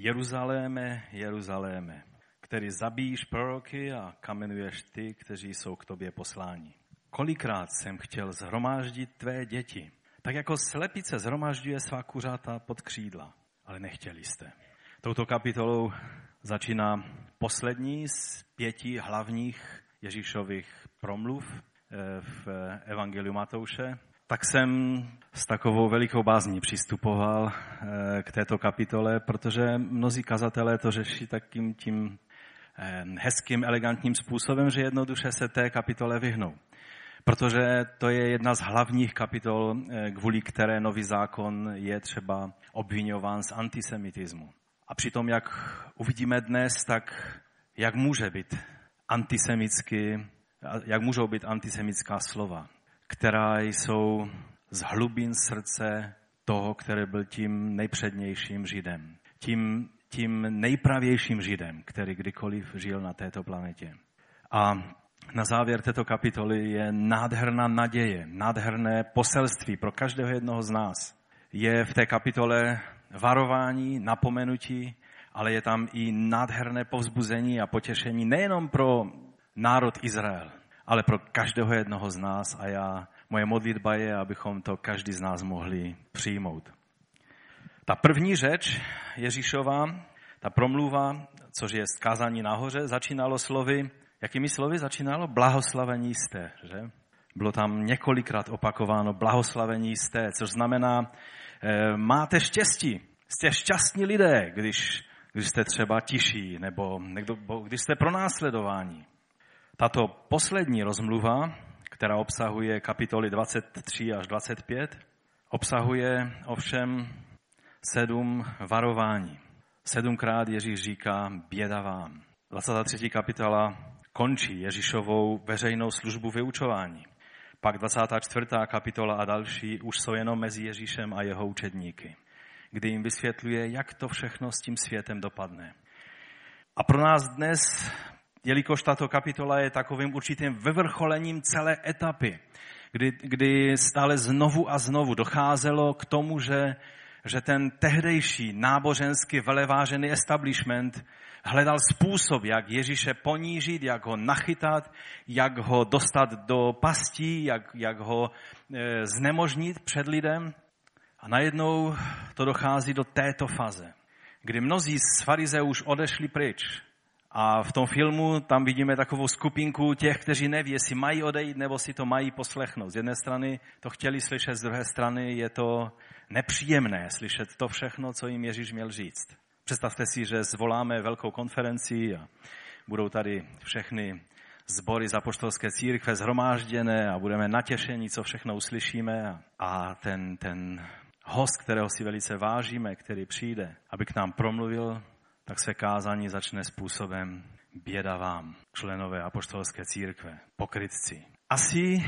Jeruzaléme, Jeruzaléme, který zabíjíš proroky a kamenuješ ty, kteří jsou k tobě posláni. Kolikrát jsem chtěl zhromáždit tvé děti, tak jako slepice zhromažďuje svá kuřata pod křídla, ale nechtěli jste. Touto kapitolou začíná poslední z pěti hlavních Ježíšových promluv eh, v Evangeliu Matouše. Tak jsem s takovou velikou bázní přistupoval eh, k této kapitole, protože mnozí kazatelé to řeší takým tím eh, hezkým, elegantním způsobem, že jednoduše se té kapitole vyhnou. Protože to je jedna z hlavních kapitol, kvůli které nový zákon je třeba obvinován z antisemitismu. A přitom, jak uvidíme dnes, tak jak může být antisemický, jak můžou být antisemická slova, která jsou z hlubin srdce toho, který byl tím nejpřednějším Židem, tím, tím nejpravějším Židem, který kdykoliv žil na této planetě. A na závěr této kapitoly je nádherná naděje, nádherné poselství pro každého jednoho z nás. Je v té kapitole varování, napomenutí, ale je tam i nádherné povzbuzení a potěšení nejenom pro národ Izrael, ale pro každého jednoho z nás a já, moje modlitba je, abychom to každý z nás mohli přijmout. Ta první řeč Ježíšova, ta promluva, což je zkázání nahoře, začínalo slovy, jakými slovy začínalo? Blahoslavení jste, že? Bylo tam několikrát opakováno blahoslavení jste, což znamená, Eh, máte štěstí, jste šťastní lidé, když, když jste třeba tiší nebo když jste pronásledováni. Tato poslední rozmluva, která obsahuje kapitoly 23 až 25, obsahuje ovšem sedm varování. Sedmkrát Ježíš říká běda vám. 23. kapitola končí Ježíšovou veřejnou službu vyučování. Pak 24. kapitola a další už jsou jenom mezi Ježíšem a jeho učedníky, kdy jim vysvětluje, jak to všechno s tím světem dopadne. A pro nás dnes, jelikož tato kapitola je takovým určitým vyvrcholením celé etapy, kdy, kdy stále znovu a znovu docházelo k tomu, že, že ten tehdejší náboženský velevážený establishment hledal způsob, jak Ježíše ponížit, jak ho nachytat, jak ho dostat do pastí, jak, jak ho e, znemožnit před lidem. A najednou to dochází do této faze, kdy mnozí z farize už odešli pryč. A v tom filmu tam vidíme takovou skupinku těch, kteří neví, jestli mají odejít nebo si to mají poslechnout. Z jedné strany to chtěli slyšet, z druhé strany je to nepříjemné slyšet to všechno, co jim Ježíš měl říct. Představte si, že zvoláme velkou konferenci a budou tady všechny sbory zapoštolské církve zhromážděné a budeme natěšení, co všechno uslyšíme. A ten, ten host, kterého si velice vážíme, který přijde, aby k nám promluvil, tak se kázání začne způsobem běda vám, členové apoštolské církve, pokrytci. Asi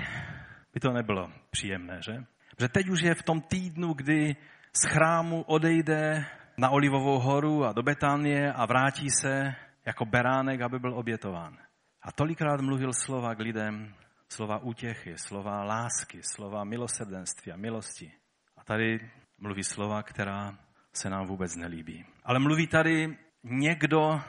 by to nebylo příjemné, že? Že teď už je v tom týdnu, kdy z chrámu odejde na Olivovou horu a do Betánie a vrátí se jako beránek, aby byl obětován. A tolikrát mluvil slova k lidem, slova útěchy, slova lásky, slova milosrdenství a milosti. A tady mluví slova, která se nám vůbec nelíbí. Ale mluví tady někdo,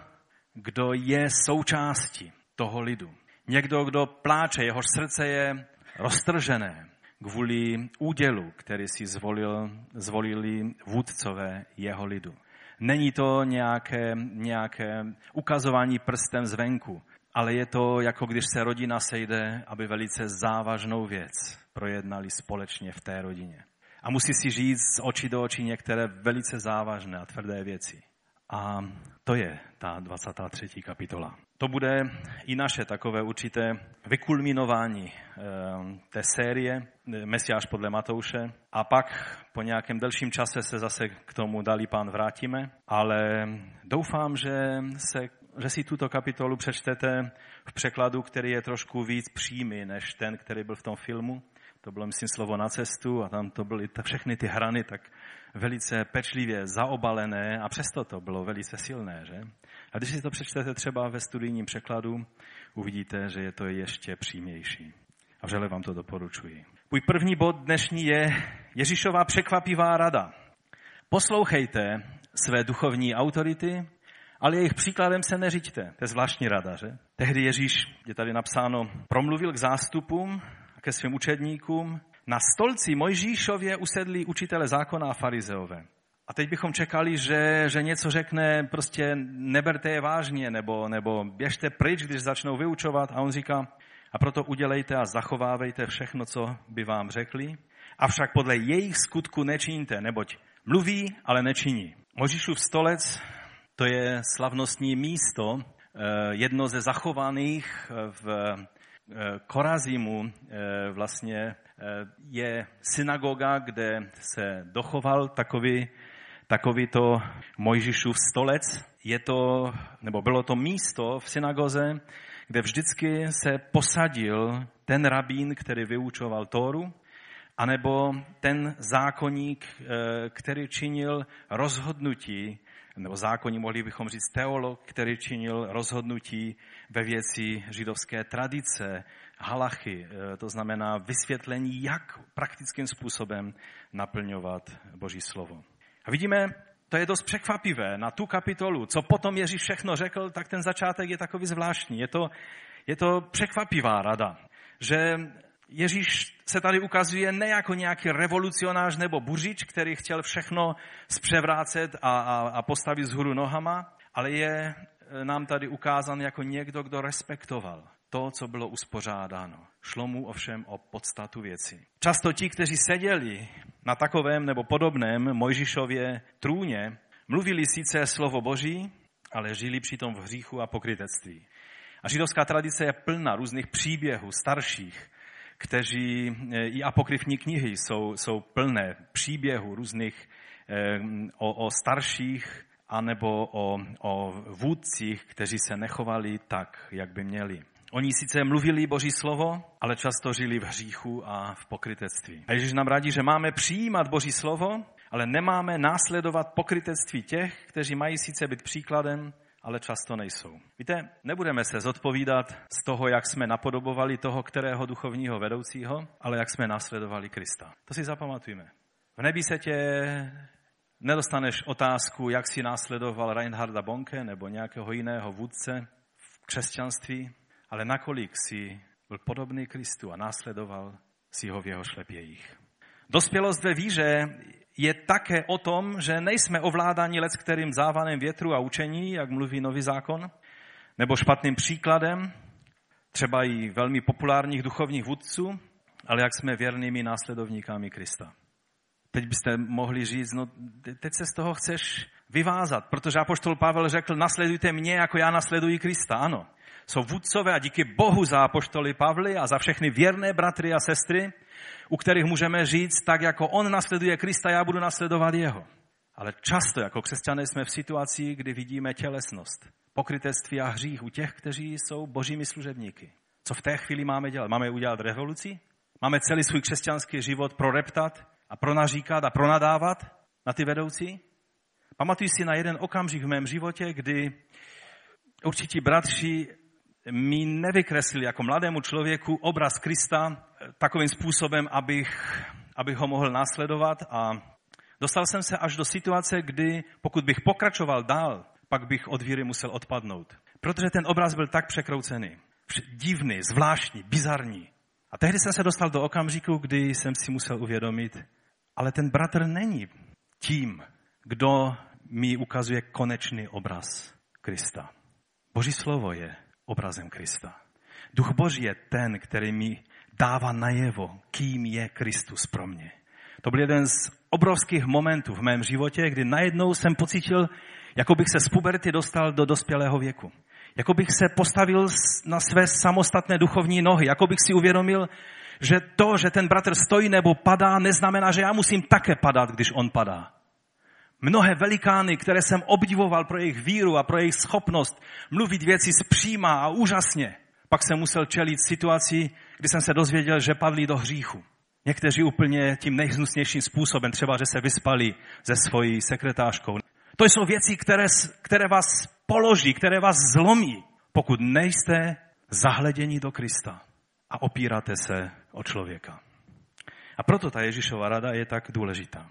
kdo je součástí toho lidu. Někdo, kdo pláče, jehož srdce je roztržené, kvůli údělu, který si zvolil, zvolili vůdcové jeho lidu. Není to nějaké, nějaké ukazování prstem zvenku, ale je to jako když se rodina sejde, aby velice závažnou věc projednali společně v té rodině. A musí si říct z očí do očí některé velice závažné a tvrdé věci. A to je ta 23. kapitola. To bude i naše takové určité vykulminování eh, té série eh, Mesiáš podle Matouše. A pak po nějakém delším čase se zase k tomu dalí pán vrátíme. Ale doufám, že, se, že si tuto kapitolu přečtete v překladu, který je trošku víc přímý než ten, který byl v tom filmu. To bylo, myslím, slovo na cestu a tam to byly všechny ty hrany tak velice pečlivě zaobalené a přesto to bylo velice silné. Že? A když si to přečtete třeba ve studijním překladu, uvidíte, že je to ještě přímější. A vřele vám to doporučuji. Můj první bod dnešní je Ježíšová překvapivá rada. Poslouchejte, své duchovní autority, ale jejich příkladem se neřiďte. To je zvláštní rada, že? Tehdy Ježíš, je tady napsáno, promluvil k zástupům ke svým učedníkům. Na stolci Mojžíšově usedli učitele zákona a farizeové. A teď bychom čekali, že, že něco řekne, prostě neberte je vážně, nebo, nebo běžte pryč, když začnou vyučovat. A on říká, a proto udělejte a zachovávejte všechno, co by vám řekli. Avšak podle jejich skutku nečiníte, neboť mluví, ale nečiní. Možíšův stolec, to je slavnostní místo, eh, jedno ze zachovaných eh, v eh, Korazimu vlastně je synagoga, kde se dochoval takový, takový to Mojžišův stolec. Je to, nebo bylo to místo v synagoze, kde vždycky se posadil ten rabín, který vyučoval Tóru, anebo ten zákonník, eh, který činil rozhodnutí, nebo zákonní mohli bychom říct teolog, který činil rozhodnutí ve věci židovské tradice, halachy, eh, to znamená vysvětlení, jak praktickým způsobem naplňovat Boží slovo. A vidíme, to je dost překvapivé na tu kapitolu. Co potom Ježíš všechno řekl, tak ten začátek je takový zvláštní. Je to, je to překvapivá rada, že Ježíš se tady ukazuje ne jako nějaký revolucionář nebo buřič, který chtěl všechno zpřevrácet a, a, a postavit z hůru nohama, ale je nám tady ukázán jako někdo, kdo respektoval to, co bylo uspořádáno. Šlo mu ovšem o podstatu věci. Často ti, kteří seděli na takovém nebo podobném Mojžišově trůně, mluvili sice slovo Boží, ale žili přitom v hříchu a pokrytectví. A židovská tradice je plná různých příběhů starších, kteří i apokryfní knihy jsou, jsou plné příběhů různých eh, o, o starších anebo o, o vůdcích, kteří se nechovali tak, jak by měli. Oni sice mluvili Boží slovo, ale často žili v hříchu a v pokrytectví. A Ježíš nám radí, že máme přijímat Boží slovo, ale nemáme následovat pokrytectví těch, kteří mají sice být příkladem, ale často nejsou. Víte, nebudeme se zodpovídat z toho, jak jsme napodobovali toho, kterého duchovního vedoucího, ale jak jsme následovali Krista. To si zapamatujme. V nebi se tě nedostaneš otázku, jak si následoval Reinharda Bonke nebo nějakého jiného vůdce v křesťanství, ale nakolik si byl podobný Kristu a následoval si ho v jeho šlepějích. Dospělost ve víře je také o tom, že nejsme ovládáni let kterým závanem větru a učení, jak mluví nový zákon, nebo špatným příkladem, třeba i velmi populárních duchovních vůdců, ale jak jsme věrnými následovníkami Krista. Teď byste mohli říct, no teď se z toho chceš vyvázat, protože apoštol Pavel řekl, nasledujte mě, jako já nasleduji Krista. Ano, jsou vůdcové a díky Bohu za apoštoly Pavly a za všechny věrné bratry a sestry, u kterých můžeme říct, tak jako on nasleduje Krista, já budu nasledovat jeho. Ale často jako křesťané jsme v situaci, kdy vidíme tělesnost, pokrytectví a hřích u těch, kteří jsou božími služebníky. Co v té chvíli máme dělat? Máme udělat revoluci? Máme celý svůj křesťanský život proreptat a pronaříkat a pronadávat na ty vedoucí? Pamatuji si na jeden okamžik v mém životě, kdy určití bratři mi nevykreslili jako mladému člověku obraz Krista takovým způsobem, abych, abych ho mohl následovat a dostal jsem se až do situace, kdy pokud bych pokračoval dál, pak bych od víry musel odpadnout. Protože ten obraz byl tak překroucený, divný, zvláštní, bizarní. A tehdy jsem se dostal do okamžiku, kdy jsem si musel uvědomit, ale ten bratr není tím, kdo mi ukazuje konečný obraz Krista. Boží slovo je obrazem Krista. Duch Boží je ten, který mi dává najevo, kým je Kristus pro mě. To byl jeden z obrovských momentů v mém životě, kdy najednou jsem pocítil, jako bych se z puberty dostal do dospělého věku. Jako bych se postavil na své samostatné duchovní nohy. Jako bych si uvědomil, že to, že ten bratr stojí nebo padá, neznamená, že já musím také padat, když on padá. Mnohé velikány, které jsem obdivoval pro jejich víru a pro jejich schopnost mluvit věci zpříma a úžasně, pak jsem musel čelit situaci, kdy jsem se dozvěděl, že padli do hříchu. Někteří úplně tím nejhnusnějším způsobem, třeba, že se vyspali ze svojí sekretářkou. To jsou věci, které, které vás položí, které vás zlomí, pokud nejste zahleděni do Krista a opíráte se o člověka. A proto ta Ježíšova rada je tak důležitá.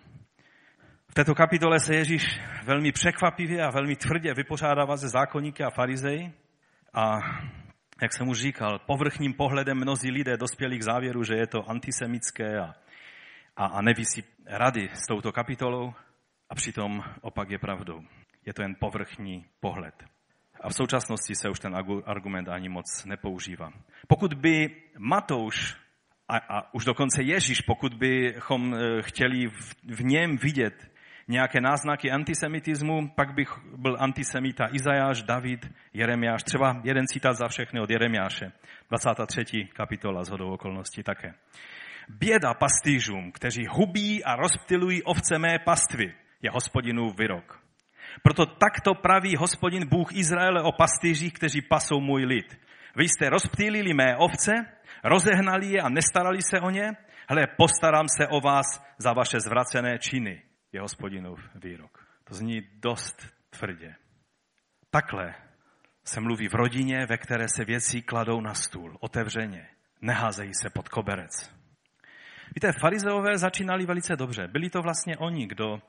V této kapitole se Ježíš velmi překvapivě a velmi tvrdě vypořádává ze zákonníky a farizeji a jak jsem už říkal, povrchním pohledem mnozí lidé dospěli k závěru, že je to antisemické a, a, a neví si rady s touto kapitolou a přitom opak je pravdou. Je to jen povrchní pohled. A v současnosti se už ten argument ani moc nepoužívá. Pokud by Matouš a, a už dokonce Ježíš, pokud bychom eh, chtěli v, v něm vidět nějaké náznaky antisemitismu, pak bych byl antisemita Izajáš, David, Jeremiáš. Třeba jeden citát za všechny od Jeremiáše, 23. kapitola z hodou okolností také. Běda pastýřům, kteří hubí a rozptilují ovce mé pastvy, je hospodinův vyrok. Proto takto praví hospodin Bůh Izraele o pastýřích, kteří pasou můj lid. Vy jste rozptýlili mé ovce, rozehnali je a nestarali se o ně, hele, postarám se o vás za vaše zvracené činy, je hospodinův výrok. To zní dost tvrdě. Takhle se mluví v rodině, ve které se věci kladou na stůl, otevřeně, neházejí se pod koberec. Víte, farizeové začínali velice dobře. Byli to vlastně oni, kdo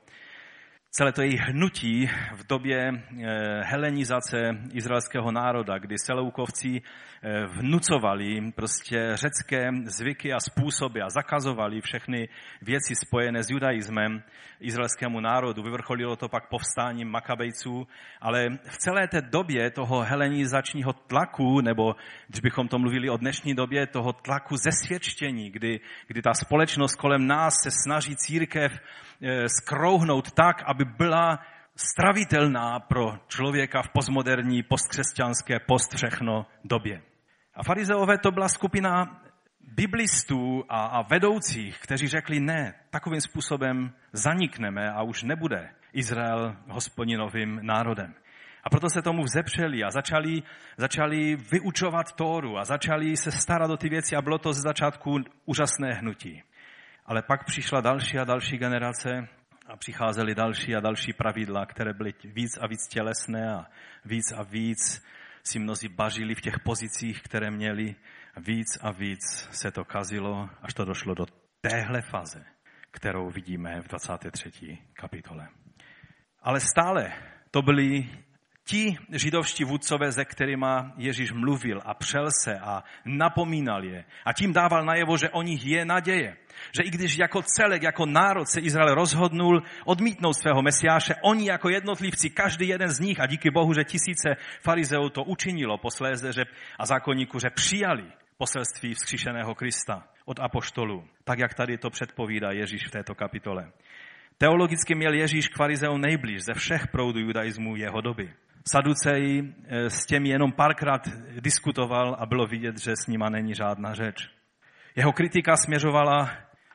celé to její hnutí v době eh, helenizace izraelského národa, kdy Seloukovci eh, vnucovali prostě řecké zvyky a způsoby a zakazovali všechny věci spojené s judaismem izraelskému národu. Vyvrcholilo to pak povstáním Makabejců, ale v celé té době toho helenizačního tlaku, nebo když bychom to mluvili o dnešní době, toho tlaku zesvědčení, kdy, kdy ta společnost kolem nás se snaží církev skrouhnout tak, aby byla stravitelná pro člověka v postmoderní, postkřesťanské, post všechno době. A farizeové to byla skupina biblistů a, a vedoucích, kteří řekli ne, takovým způsobem zanikneme a už nebude Izrael hospodinovým národem. A proto se tomu vzepřeli a začali, začali vyučovat Tóru a začali se starat o ty věci a bylo to ze začátku úžasné hnutí. Ale pak přišla další a další generace a přicházely další a další pravidla, které byly víc a víc tělesné a víc a víc si mnozí bažili v těch pozicích, které měli. Víc a víc se to kazilo, až to došlo do téhle faze, kterou vidíme v 23. kapitole. Ale stále to byli ti židovští vůdcové, se kterými Ježíš mluvil a přel se a napomínal je a tím dával najevo, že o nich je naděje. Že i když jako celek, jako národ se Izrael rozhodnul odmítnout svého mesiáše, oni jako jednotlivci, každý jeden z nich, a díky Bohu, že tisíce farizeů to učinilo posléze že, a zákonníku, že přijali poselství vzkříšeného Krista od apoštolů, tak jak tady to předpovídá Ježíš v této kapitole. Teologicky měl Ježíš k farizeům nejblíž ze všech proudů judaismu jeho doby. Saducej eh, s těmi jenom párkrát diskutoval a bylo vidět, že s nima není žádná řeč. Jeho kritika směřovala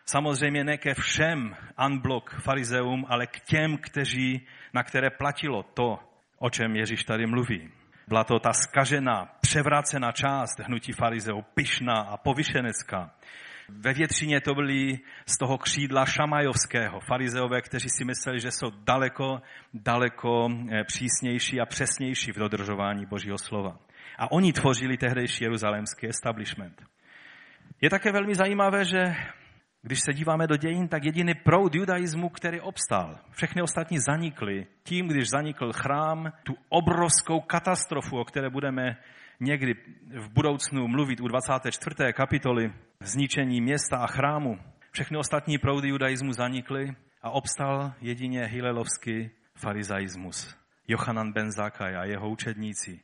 samozřejmě ne ke všem unblock farizeum, ale k těm, kteří, na které platilo to, o čem Ježíš tady mluví. Byla to ta skažená, převrácená část hnutí farizeů, pyšná a povyšenecká. Ve většině to byli z toho křídla šamajovského, farizeové, kteří si mysleli, že jsou daleko, daleko eh, přísnější a přesnější v dodržování Božího slova. A oni tvořili tehdejší jeruzalémský establishment. Je také velmi zajímavé, že když se díváme do dějin, tak jediný proud judaismu, který obstál. Všechny ostatní zanikly. Tím, když zanikl chrám, tu obrovskou katastrofu, o které budeme někdy v budoucnu mluvit u 24. kapitoly, zničení města a chrámu, všechny ostatní proudy judaismu zanikly a obstal jedině hilelovský farizaismus. Jochanan ben Zakaj a jeho učedníci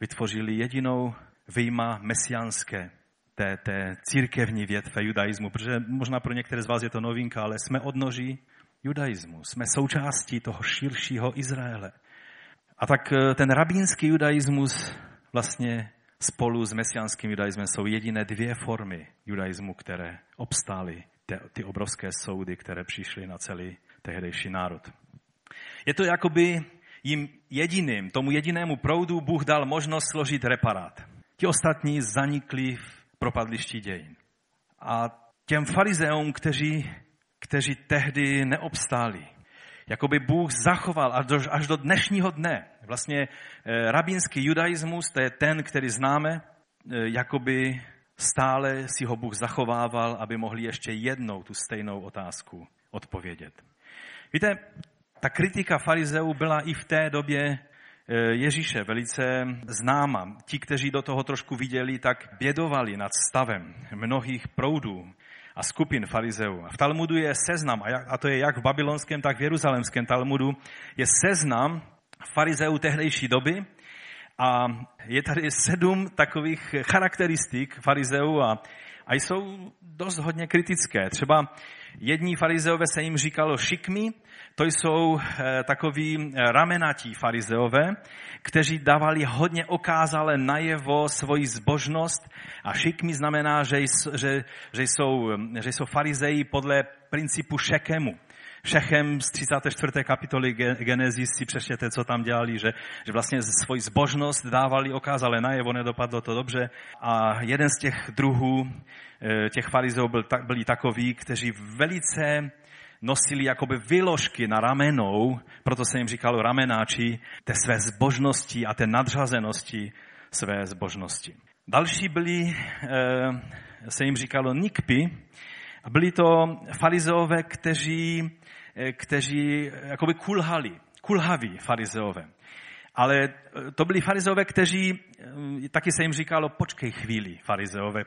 vytvořili jedinou vyjma mesianské té, té církevní větve judaismu, protože možná pro některé z vás je to novinka, ale jsme odnoží judaismu, jsme součástí toho širšího Izraele. A tak eh, ten rabínský judaismus vlastně spolu s mesiánským judaismem jsou jediné dvě formy judaismu, které obstály ty obrovské soudy, které přišly na celý tehdejší národ. Je to jakoby jim jediným, tomu jedinému proudu Bůh dal možnost složit reparát. Ti ostatní zanikli v propadlišti dějin. A těm farizeům, kteří, kteří tehdy neobstáli, jakoby Bůh zachoval až do, až do dnešního dne. Vlastně eh, rabínský judaismus, to je ten, který známe, eh, jakoby stále si ho Bůh zachovával, aby mohli ještě jednou tu stejnou otázku odpovědět. Víte, ta kritika farizeů byla i v té době eh, Ježíše velice známa. Ti, kteří do toho trošku viděli, tak bědovali nad stavem mnohých proudů a skupin farizeů. V Talmudu je seznam, a to je jak v babylonském, tak v jeruzalemském Talmudu, je seznam farizeů tehdejší doby a je tady sedm takových charakteristik farizeů a, a jsou dost hodně kritické. Třeba jední farizeové se jim říkalo šikmi, to jsou eh, takoví eh, ramenatí farizeové, kteří dávali hodně okázale najevo svoji zbožnost a šikmi znamená, že, že, že, jsou, že jsou farizeji podle principu šekemu. Šechem z 34. kapitoly Genesis si přečtěte, co tam dělali, že, že vlastně svoji zbožnost dávali okázale najevo, nedopadlo to dobře. A jeden z těch druhů, eh, těch farizeů byl, byli takoví, kteří velice nosili jakoby vyložky na ramenou, proto se jim říkalo ramenáči, té své zbožnosti a té nadřazenosti své zbožnosti. Další byli, eh, se jim říkalo nikpy, byli to farizeové, kteří, kteří jakoby kulhali, kulhaví farizeové. Ale eh, to byli farizeové, kteří, taky se jim říkalo, počkej chvíli, farizeové,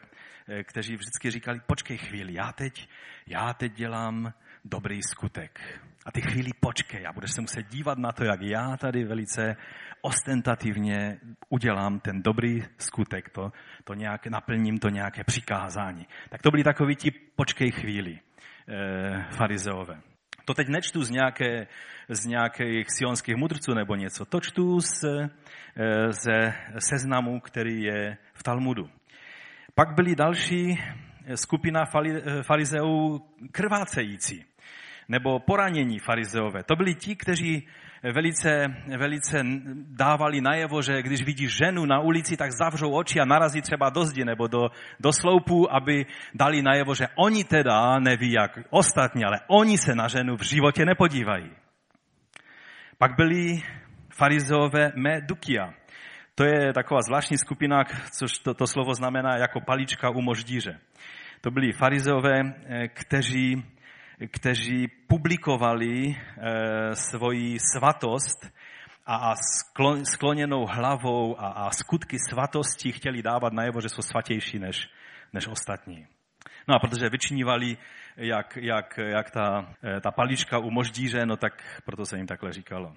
kteří vždycky říkali, počkej chvíli, já teď, já teď dělám dobrý skutek. A ty chvíli počkej a budeš se muset dívat na to, jak já tady velice ostentativně udělám ten dobrý skutek, to, to nějak, naplním to nějaké přikázání. Tak to byli takoví ti počkej chvíli farizeové. To teď nečtu z, nějaké, z nějakých sionských mudrců nebo něco. To čtu z, e, ze seznamu, který je v Talmudu. Pak byli další skupina farizeů krvácející nebo poranění farizeové. To byli ti, kteří velice, velice dávali najevo, že když vidí ženu na ulici, tak zavřou oči a narazí třeba do zdi nebo do, do sloupu, aby dali najevo, že oni teda neví jak ostatní, ale oni se na ženu v životě nepodívají. Pak byli farizeové medukia. To je taková zvláštní skupina, což to, to slovo znamená jako palička u moždíře. To byli farizeové, eh, kteří kteří publikovali e, svoji svatost a, skloněnou hlavou a, skutky svatosti chtěli dávat najevo, že jsou svatější než, než ostatní. No a protože vyčnívali, jak, jak, jak ta, eh, ta palička u moždíře, no tak proto se jim takhle říkalo.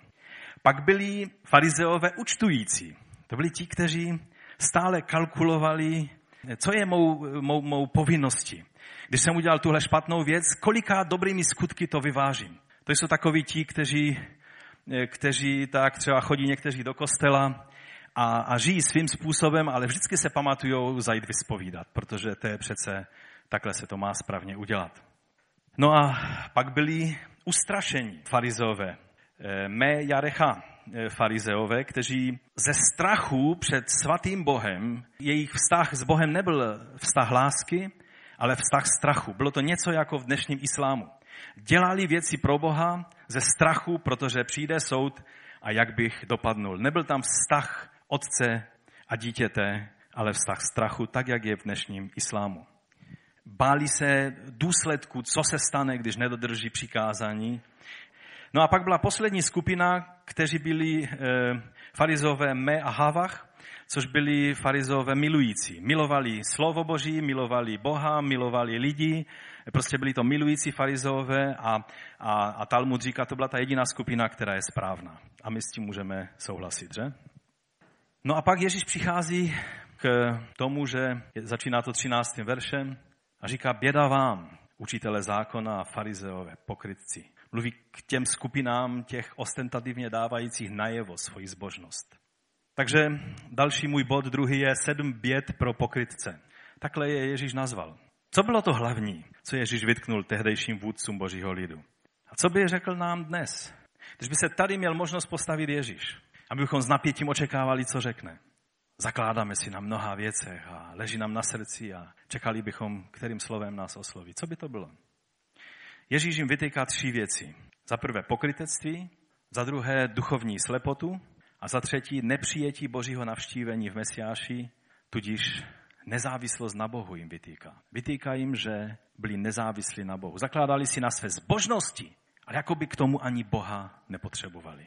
Pak byli farizeové účtující. To byli ti, kteří stále kalkulovali, co je mou, mou, mou povinností když jsem udělal tuhle špatnou věc, koliká dobrými skutky to vyvážím. To jsou takoví ti, kteří, eh, kteří tak třeba chodí někteří do kostela a, a žijí svým způsobem, ale vždycky se pamatují zajít vyspovídat, protože to je přece, takhle se to má správně udělat. No a pak byli ustrašení farizové. Eh, mé Jarecha eh, farizeové, kteří ze strachu před svatým Bohem, jejich vztah s Bohem nebyl vztah lásky, ale vztah strachu. Bylo to něco jako v dnešním islámu. Dělali věci pro Boha ze strachu, protože přijde soud a jak bych dopadnul. Nebyl tam vztah otce a dítěte, ale vztah strachu, tak jak je v dnešním islámu. Báli se důsledku, co se stane, když nedodrží přikázání. No a pak byla poslední skupina, kteří byli e, farizové Me a Havach, což byli farizové milující. Milovali slovo Boží, milovali Boha, milovali lidi, prostě byli to milující farizové a, a, a Talmud říká, to byla ta jediná skupina, která je správná. A my s tím můžeme souhlasit, že? No a pak Ježíš přichází k tomu, že začíná to 13. veršem a říká, běda vám, učitele zákona a farizeové, pokrytci. Mluví k těm skupinám těch ostentativně dávajících najevo svoji zbožnost. Takže další můj bod, druhý je sedm běd pro pokrytce. Takhle je Ježíš nazval. Co bylo to hlavní, co Ježíš vytknul tehdejším vůdcům božího lidu? A co by řekl nám dnes? Když by se tady měl možnost postavit Ježíš, abychom s napětím očekávali, co řekne. Zakládáme si na mnoha věcech a leží nám na srdci a čekali bychom, kterým slovem nás osloví. Co by to bylo? Ježíš jim vytýká tři věci. Za prvé pokrytectví, za druhé duchovní slepotu a za třetí nepřijetí božího navštívení v Mesiáši, tudíž nezávislost na Bohu jim vytýká. Vytýká jim, že byli nezávislí na Bohu. Zakládali si na své zbožnosti ale jako by k tomu ani Boha nepotřebovali.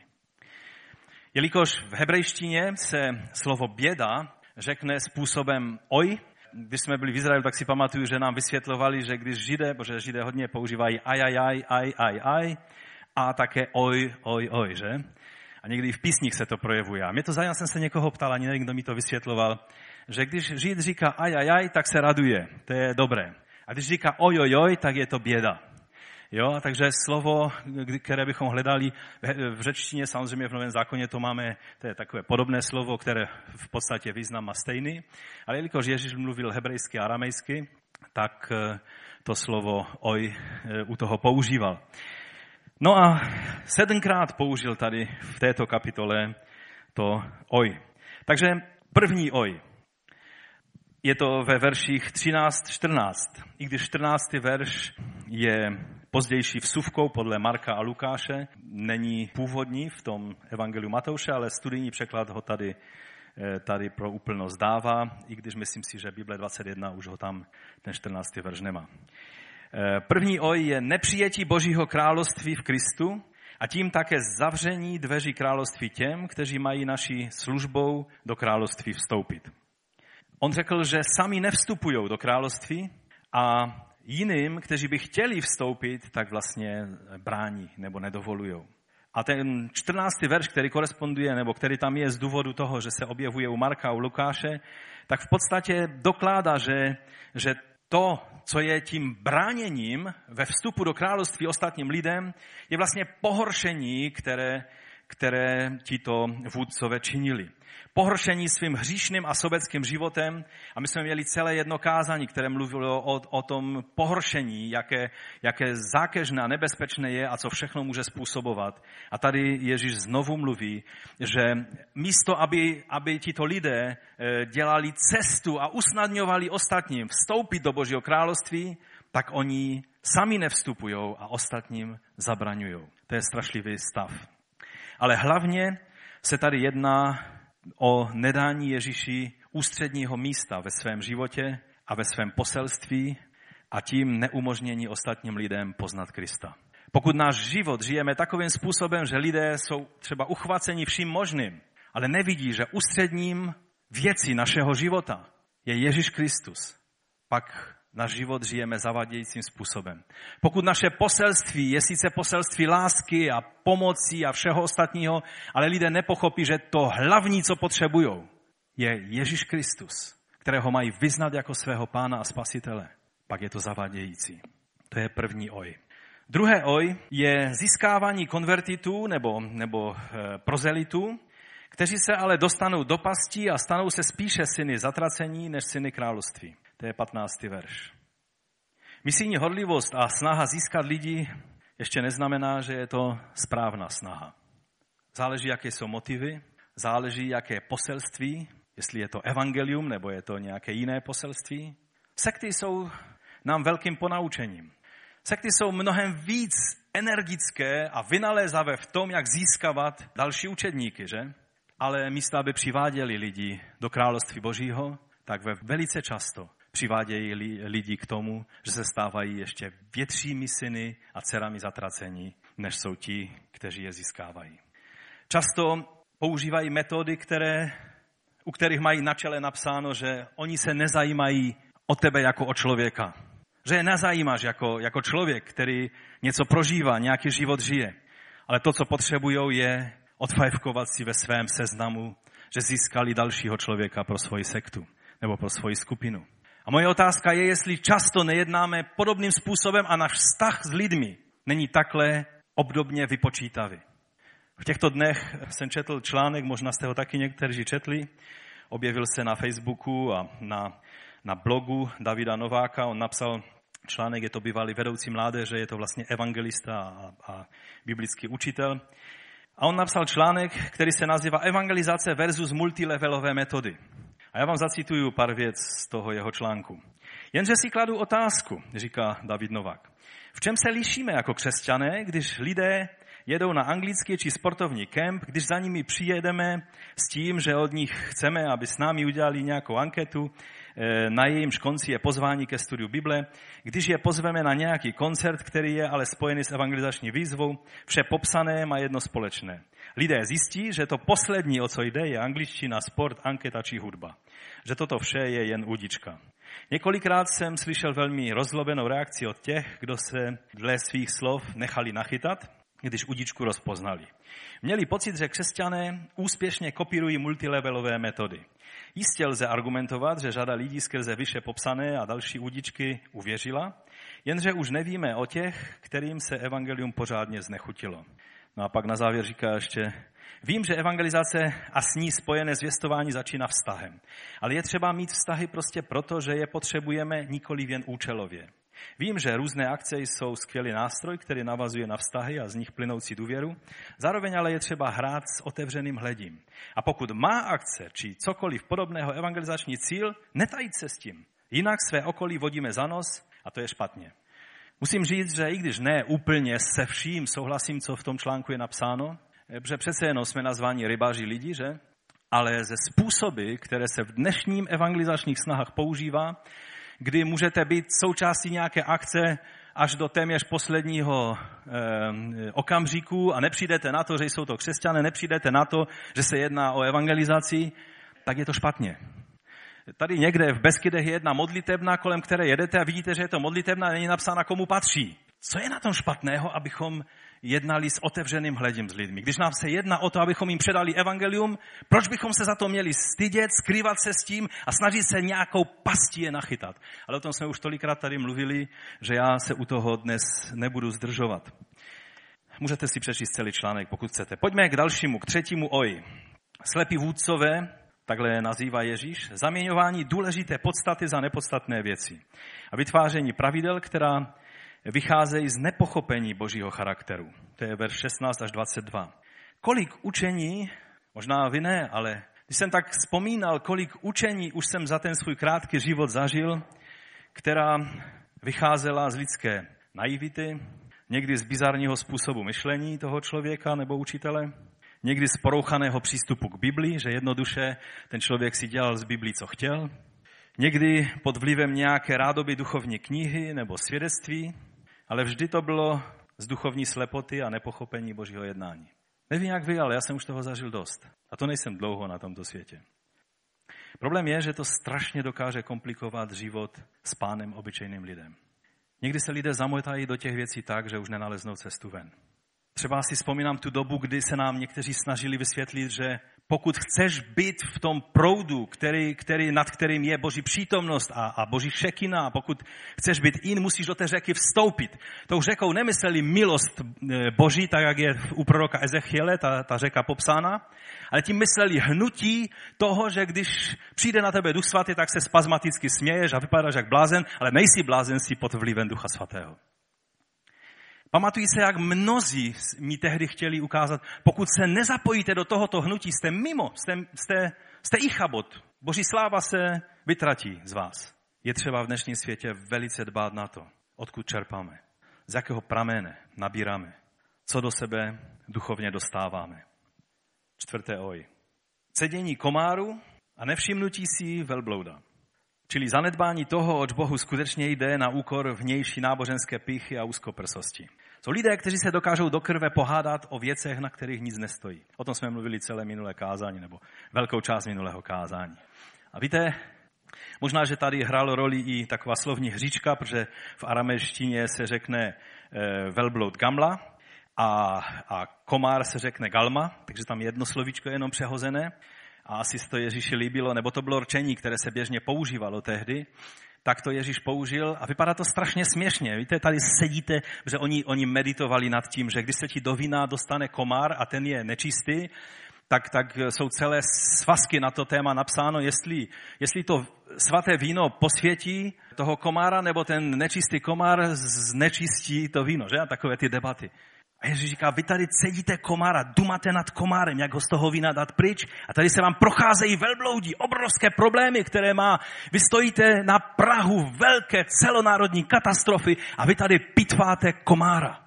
Jelikož v hebrejštině se slovo běda řekne způsobem oj, když jsme byli v Izraeli, tak si pamatuju, že nám vysvětlovali, že když židé, protože židé hodně používají aj, aj, aj, aj, aj, aj, a také oj, oj, oj, že? A někdy v písních se to projevuje. A mě to zajímá, jsem se někoho ptal, ani nevím, kdo mi to vysvětloval, že když žid říká aj, aj, aj, tak se raduje. To je dobré. A když říká oj, oj, oj, tak je to běda. Jo, takže slovo, které bychom hledali v řečtině, samozřejmě v Novém zákoně to máme, to je takové podobné slovo, které v podstatě význam má stejný, ale jelikož Ježíš mluvil hebrejsky a aramejsky, tak eh, to slovo oj eh, u toho používal. No a sedmkrát použil tady v této kapitole to oj. Takže první oj. Je to ve verších 13-14. I když 14. verš je pozdější vsuvkou podle Marka a Lukáše, není původní v tom Evangeliu Matouše, ale studijní překlad ho tady, eh, tady pro úplnost dává, i když myslím si, že Bible 21 už ho tam ten 14. verš nemá. Eh, první oj je nepřijetí Božího království v Kristu a tím také zavření dveří království těm, kteří mají naší službou do království vstoupit. On řekl, že sami nevstupují do království a jiným, kteří by chtěli vstoupit, tak vlastně brání nebo nedovolují. A ten 14. verš, který koresponduje, nebo který tam je z důvodu toho, že se objevuje u Marka a u Lukáše, tak v podstatě dokládá, že, že to, co je tím bráněním ve vstupu do království ostatním lidem, je vlastně pohoršení, které, které tito vůdcové činili pohoršení svým hříšným a sobeckým životem. A my jsme měli celé jedno kázání, které mluvilo o, o tom pohoršení, jaké, jaké zákežné a nebezpečné je a co všechno může způsobovat. A tady Ježíš znovu mluví, že místo, aby, aby tito lidé eh, dělali cestu a usnadňovali ostatním vstoupit do Božího království, tak oni sami nevstupují a ostatním zabraňují. To je strašlivý stav. Ale hlavně se tady jedná o nedání Ježíši ústředního místa ve svém životě a ve svém poselství a tím neumožnění ostatním lidem poznat Krista. Pokud náš život žijeme takovým způsobem, že lidé jsou třeba uchvaceni vším možným, ale nevidí, že ústředním věcí našeho života je Ježíš Kristus, pak náš život žijeme zavadějícím způsobem. Pokud naše poselství je sice poselství lásky a pomoci a všeho ostatního, ale lidé nepochopí, že to hlavní, co potřebují, je Ježíš Kristus, kterého mají vyznat jako svého pána a spasitele, pak je to zavadějící. To je první oj. Druhé oj je získávání konvertitů nebo, nebo e, prozelitů, kteří se ale dostanou do pastí a stanou se spíše syny zatracení než syny království. To je 15. verš. Misijní horlivost a snaha získat lidi ještě neznamená, že je to správná snaha. Záleží, jaké jsou motivy, záleží, jaké poselství, jestli je to evangelium nebo je to nějaké jiné poselství. Sekty jsou nám velkým ponaučením. Sekty jsou mnohem víc energické a vynalézavé v tom, jak získávat další učedníky, že? Ale místo, aby přiváděli lidi do království Božího, tak ve velice často přivádějí lidi k tomu, že se stávají ještě většími syny a dcerami zatracení, než jsou ti, kteří je získávají. Často používají metody, které, u kterých mají na čele napsáno, že oni se nezajímají o tebe jako o člověka. Že je nezajímáš jako, jako člověk, který něco prožívá, nějaký život žije. Ale to, co potřebují, je odfajfkovat si ve svém seznamu, že získali dalšího člověka pro svoji sektu nebo pro svoji skupinu. A moje otázka je, jestli často nejednáme podobným způsobem a náš vztah s lidmi není takhle obdobně vypočítavý. V těchto dnech jsem četl článek, možná jste ho taky někteří četli, objevil se na Facebooku a na, na blogu Davida Nováka. On napsal článek, je to bývalý vedoucí mládeže, je to vlastně evangelista a, a biblický učitel. A on napsal článek, který se nazývá Evangelizace versus multilevelové metody. A já vám zacituju pár věc z toho jeho článku. Jenže si kladu otázku, říká David Novák. V čem se lišíme jako křesťané, když lidé jedou na anglický či sportovní kemp, když za nimi přijedeme s tím, že od nich chceme, aby s námi udělali nějakou anketu, eh, na jejímž konci je pozvání ke studiu Bible, když je pozveme na nějaký koncert, který je ale spojený s evangelizační výzvou, vše popsané má jedno společné. Lidé zjistí, že to poslední, o co jde, je angličtina, sport, anketa či hudba. Že toto vše je jen udička. Několikrát jsem slyšel velmi rozlobenou reakci od těch, kdo se dle svých slov nechali nachytat, když udičku rozpoznali. Měli pocit, že křesťané úspěšně kopírují multilevelové metody. Jistě lze argumentovat, že řada lidí skrze vyše popsané a další udičky uvěřila, jenže už nevíme o těch, kterým se evangelium pořádně znechutilo. No a pak na závěr říká ještě, Vím, že evangelizace a s ní spojené zvěstování začíná vztahem. Ale je třeba mít vztahy prostě proto, že je potřebujeme nikoli jen účelově. Vím, že různé akce jsou skvělý nástroj, který navazuje na vztahy a z nich plynoucí důvěru. Zároveň ale je třeba hrát s otevřeným hledím. A pokud má akce či cokoliv podobného evangelizační cíl, netajit se s tím. Jinak své okolí vodíme za nos a to je špatně. Musím říct, že i když ne úplně se vším souhlasím, co v tom článku je napsáno, protože přece jenom jsme nazváni rybáři lidi, že? Ale ze způsoby, které se v dnešním evangelizačních snahách používá, kdy můžete být součástí nějaké akce až do téměř posledního eh, okamžiku a nepřijdete na to, že jsou to křesťané, nepřijdete na to, že se jedná o evangelizaci, tak je to špatně. Tady někde v Beskydech je jedna modlitebna, kolem které jedete a vidíte, že je to modlitebna a není napsána, komu patří. Co je na tom špatného, abychom jednali s otevřeným hledím s lidmi. Když nám se jedná o to, abychom jim předali evangelium, proč bychom se za to měli stydět, skrývat se s tím a snažit se nějakou pastí je nachytat. Ale o tom jsme už tolikrát tady mluvili, že já se u toho dnes nebudu zdržovat. Můžete si přečíst celý článek, pokud chcete. Pojďme k dalšímu, k třetímu oj. Slepí vůdcové, takhle je nazývá Ježíš, zaměňování důležité podstaty za nepodstatné věci a vytváření pravidel, která vycházejí z nepochopení božího charakteru. To je verš 16 až 22. Kolik učení, možná vy ne, ale když jsem tak vzpomínal, kolik učení už jsem za ten svůj krátký život zažil, která vycházela z lidské naivity, někdy z bizarního způsobu myšlení toho člověka nebo učitele, někdy z porouchaného přístupu k Biblii, že jednoduše ten člověk si dělal z Biblii, co chtěl, někdy pod vlivem nějaké rádoby duchovní knihy nebo svědectví, ale vždy to bylo z duchovní slepoty a nepochopení božího jednání. Nevím jak vy, ale já jsem už toho zažil dost. A to nejsem dlouho na tomto světě. Problém je, že to strašně dokáže komplikovat život s pánem obyčejným lidem. Někdy se lidé zamotají do těch věcí tak, že už nenaleznou cestu ven. Třeba si vzpomínám tu dobu, kdy se nám někteří snažili vysvětlit, že pokud chceš být v tom proudu, který, který, nad kterým je Boží přítomnost a, a Boží šekina, a pokud chceš být in, musíš do té řeky vstoupit. Tou řekou nemysleli milost e, Boží, tak jak je u proroka Ezechiele, ta, ta řeka popsána, ale tím mysleli hnutí toho, že když přijde na tebe Duch Svatý, tak se spazmaticky směješ a vypadáš jak blázen, ale nejsi blázen, si pod vlivem Ducha Svatého. Pamatují se, jak mnozí mi tehdy chtěli ukázat, pokud se nezapojíte do tohoto hnutí, jste mimo, jste, jste, jste i chabot. Boží sláva se vytratí z vás. Je třeba v dnešním světě velice dbát na to, odkud čerpáme, z jakého pramene nabíráme, co do sebe duchovně dostáváme. Čtvrté oj. Cedění komáru a nevšimnutí si velblouda. Čili zanedbání toho, oč Bohu skutečně jde na úkor vnější náboženské pichy a úzkoprsosti. Jsou lidé, kteří se dokážou do krve pohádat o věcech, na kterých nic nestojí. O tom jsme mluvili celé minulé kázání, nebo velkou část minulého kázání. A víte, možná, že tady hrálo roli i taková slovní hříčka, protože v aramejštině se řekne e, velbloud gamla a, a komár se řekne galma, takže tam jedno slovíčko je jenom přehozené a asi se to Ježíši líbilo, nebo to bylo rčení, které se běžně používalo tehdy, tak to Ježíš použil a vypadá to strašně směšně. Víte, tady sedíte, že oni, oni meditovali nad tím, že když se ti do vína dostane komár a ten je nečistý, tak, tak jsou celé svazky na to téma napsáno, jestli, jestli to svaté víno posvětí toho komára, nebo ten nečistý komár znečistí to víno, že? A takové ty debaty. A Ježíš říká, vy tady cedíte komára, dumáte nad komárem, jak ho z toho vína dát pryč. A tady se vám procházejí velbloudí, obrovské problémy, které má. Vy stojíte na Prahu velké celonárodní katastrofy a vy tady pitváte komára.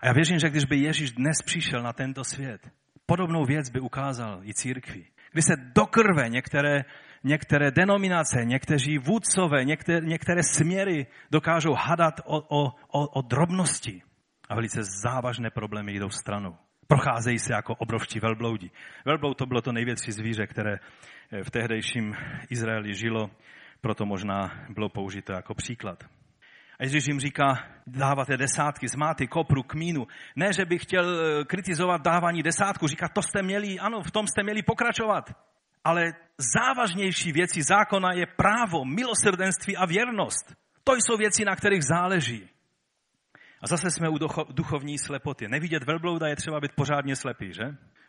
A já věřím, že když by Ježíš dnes přišel na tento svět, podobnou věc by ukázal i církvi. Kdy se do krve některé, některé denominace, někteří vůdcové, některé, některé směry dokážou hadat o, o, o, o drobnosti. A velice závažné problémy jdou stranou. Procházejí se jako obrovští velbloudi. Velbloud to bylo to největší zvíře, které eh, v tehdejším Izraeli žilo, proto možná bylo použito jako příklad. A Ježíš jim říká, dáváte desátky z máty, kopru, kmínu. Ne, že bych chtěl eh, kritizovat dávání desátku, říká, to jste měli, ano, v tom jste měli pokračovat. Ale závažnější věci zákona je právo, milosrdenství a věrnost. To jsou věci, na kterých záleží. A zase jsme u duchovní slepoty. Nevidět velblouda je třeba být pořádně slepý, že?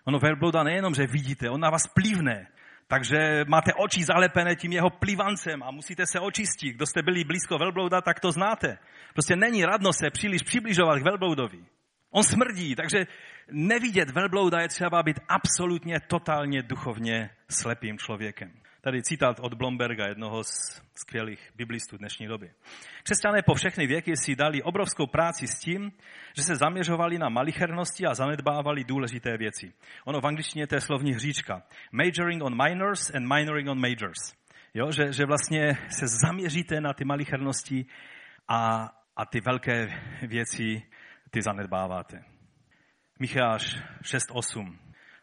Ono velblouda nejenom, že vidíte, on na vás plívne. Takže máte oči zalepené tím jeho plivancem a musíte se očistit. Kdo jste byli blízko velblouda, tak to znáte. Prostě není radno se příliš přibližovat k velbloudovi. On smrdí, takže nevidět velblouda je třeba být absolutně, totálně duchovně slepým člověkem. Tady citát od Blomberga, jednoho z skvělých biblistů dnešní doby. Křesťané po všechny věky si dali obrovskou práci s tím, že se zaměřovali na malichernosti a zanedbávali důležité věci. Ono v angličtině to je slovní hříčka. Majoring on minors and minoring on majors. Jo, že, že vlastně se zaměříte na ty malichernosti a, a ty velké věci ty zanedbáváte. Micháš 6.8.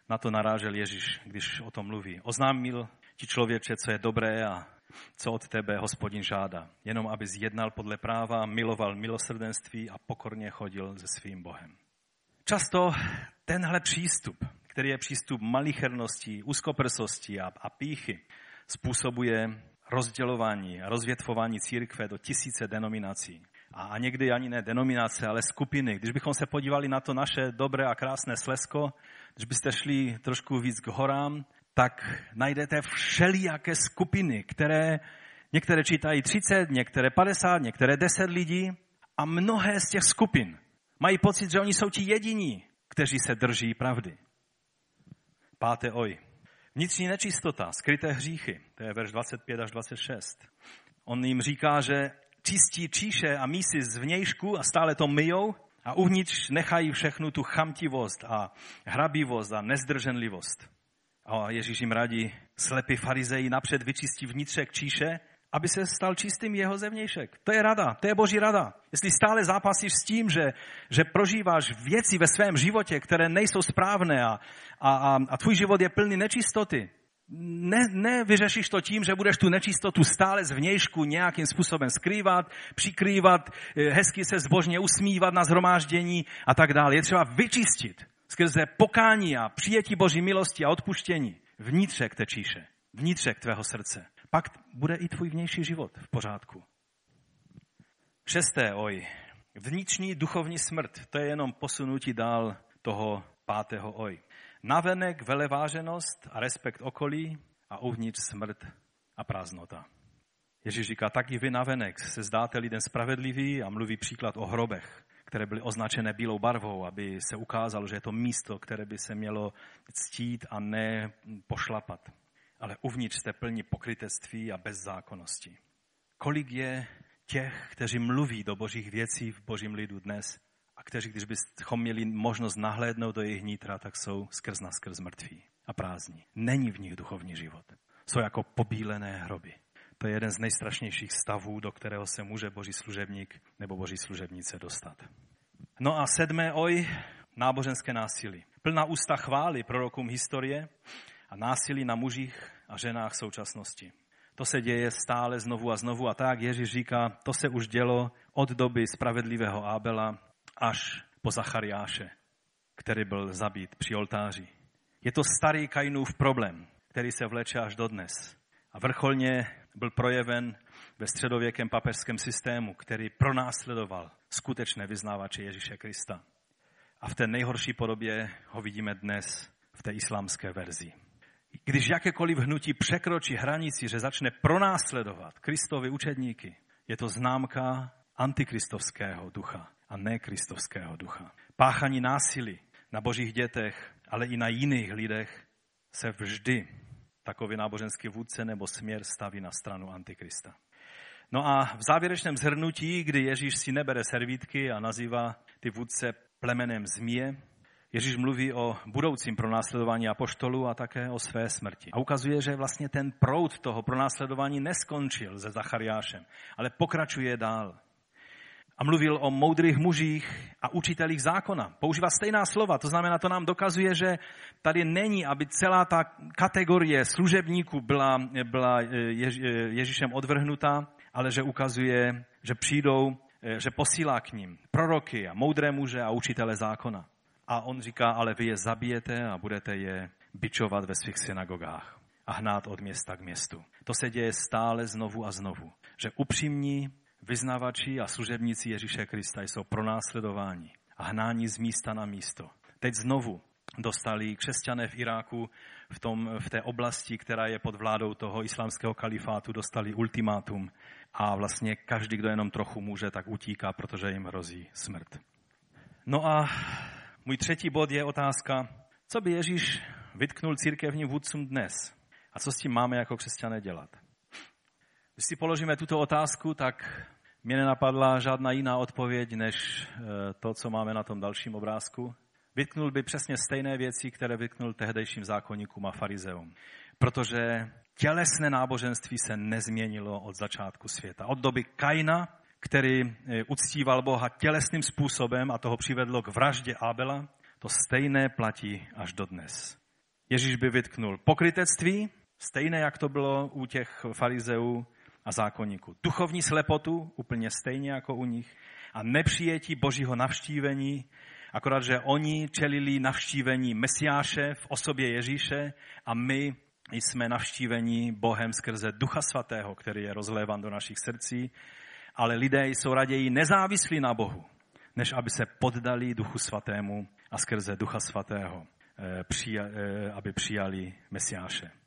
Na to narážel Ježíš, když o tom mluví. Oznámil ti člověče, co je dobré a co od tebe hospodin žádá. Jenom aby zjednal podle práva, miloval milosrdenství a pokorně chodil se svým Bohem. Často tenhle přístup, který je přístup malichernosti, úzkoprsosti a, a píchy, způsobuje rozdělování a rozvětvování církve do tisíce denominací. A někdy ani ne denominace, ale skupiny. Když bychom se podívali na to naše dobré a krásné Slesko, když byste šli trošku víc k horám, tak najdete všelijaké skupiny, které některé čítají 30, některé 50, některé 10 lidí a mnohé z těch skupin mají pocit, že oni jsou ti jediní, kteří se drží pravdy. Páté oj. Vnitřní nečistota, skryté hříchy, to je verš 25 až 26. On jim říká, že čistí číše a mísy z vnějšku a stále to myjou a uvnitř nechají všechnu tu chamtivost a hrabivost a nezdrženlivost. A Ježíš jim radí, slepý farizeji napřed vyčistí vnitřek číše, aby se stal čistým jeho zevnějšek. To je rada, to je boží rada. Jestli stále zápasíš s tím, že, že prožíváš věci ve svém životě, které nejsou správné a, a, a, a tvůj život je plný nečistoty, ne, nevyřešíš to tím, že budeš tu nečistotu stále zvnějšku nějakým způsobem skrývat, přikrývat, eh, hezky se zbožně usmívat na zhromáždění a tak dále. Je třeba vyčistit skrze pokání a přijetí Boží milosti a odpuštění vnitřek té číše, vnitřek tvého srdce. Pak bude i tvůj vnější život v pořádku. Šesté, oj, vnitřní duchovní smrt, to je jenom posunutí dál toho pátého oj. Navenek veleváženost a respekt okolí a uvnitř smrt a prázdnota. Ježíš říká, taky vy navenek se zdáte lidem spravedlivý a mluví příklad o hrobech které byly označené bílou barvou, aby se ukázalo, že je to místo, které by se mělo ctít a ne pošlapat. Ale uvnitř jste plní pokrytectví a bezzákonnosti. Kolik je těch, kteří mluví do božích věcí v božím lidu dnes a kteří, když bychom měli možnost nahlédnout do jejich nitra, tak jsou skrz na skrz mrtví a prázdní. Není v nich duchovní život. Jsou jako pobílené hroby. To je jeden z nejstrašnějších stavů, do kterého se může boží služebník nebo boží služebnice dostat. No a sedmé oj, náboženské násilí. Plná ústa chvály prorokům historie a násilí na mužích a ženách současnosti. To se děje stále znovu a znovu a tak Ježíš říká, to se už dělo od doby spravedlivého Ábela až po Zachariáše, který byl zabít při oltáři. Je to starý Kainův problém, který se vleče až dodnes. A vrcholně byl projeven ve středověkém papežském systému, který pronásledoval skutečné vyznávače Ježíše Krista. A v té nejhorší podobě ho vidíme dnes v té islámské verzi. Když jakékoliv hnutí překročí hranici, že začne pronásledovat Kristovi učedníky, je to známka antikristovského ducha a ne kristovského ducha. Páchaní násilí na božích dětech, ale i na jiných lidech se vždy takový náboženský vůdce nebo směr staví na stranu Antikrista. No a v závěrečném zhrnutí, kdy Ježíš si nebere servítky a nazývá ty vůdce plemenem zmije. Ježíš mluví o budoucím pronásledování apoštolů a také o své smrti. A ukazuje, že vlastně ten proud toho pronásledování neskončil se Zachariášem, ale pokračuje dál a mluvil o moudrých mužích a učitelích zákona. Používá stejná slova, to znamená, to nám dokazuje, že tady není, aby celá ta kategorie služebníků byla, byla eh, Jež, eh, Ježíšem odvrhnutá, ale že ukazuje, že přijdou, eh, že posílá k ním proroky a moudré muže a učitele zákona. A on říká, ale vy je zabijete a budete je bičovat ve svých synagogách a hnát od města k městu. To se děje stále znovu a znovu. Že upřímní vyznavači a služebníci Ježíše Krista jsou pronásledováni a hnání z místa na místo. Teď znovu dostali křesťané v Iráku, v, tom, v té oblasti, která je pod vládou toho islámského kalifátu, dostali ultimátum a vlastně každý, kdo jenom trochu může, tak utíká, protože jim hrozí smrt. No a můj třetí bod je otázka, co by Ježíš vytknul církevním vůdcům dnes a co s tím máme jako křesťané dělat. Když si položíme tuto otázku, tak mě nenapadla žádná jiná odpověď, než eh, to, co máme na tom dalším obrázku. Vytknul by přesně stejné věci, které vytknul tehdejším zákonníkům a farizeům. Protože tělesné náboženství se nezměnilo od začátku světa. Od doby Kaina, který eh, uctíval Boha tělesným způsobem a toho přivedlo k vraždě Abela, to stejné platí až dodnes. Ježíš by vytknul pokrytectví, stejné, jak to bylo u těch farizeů, a zákonníků. Duchovní slepotu, úplně stejně jako u nich, a nepřijetí božího navštívení, akorát, že oni čelili navštívení Mesiáše v osobě Ježíše a my jsme navštívení Bohem skrze Ducha Svatého, který je rozlévan do našich srdcí, ale lidé jsou raději nezávislí na Bohu, než aby se poddali Duchu Svatému a skrze Ducha Svatého, eh, eh, aby přijali Mesiáše.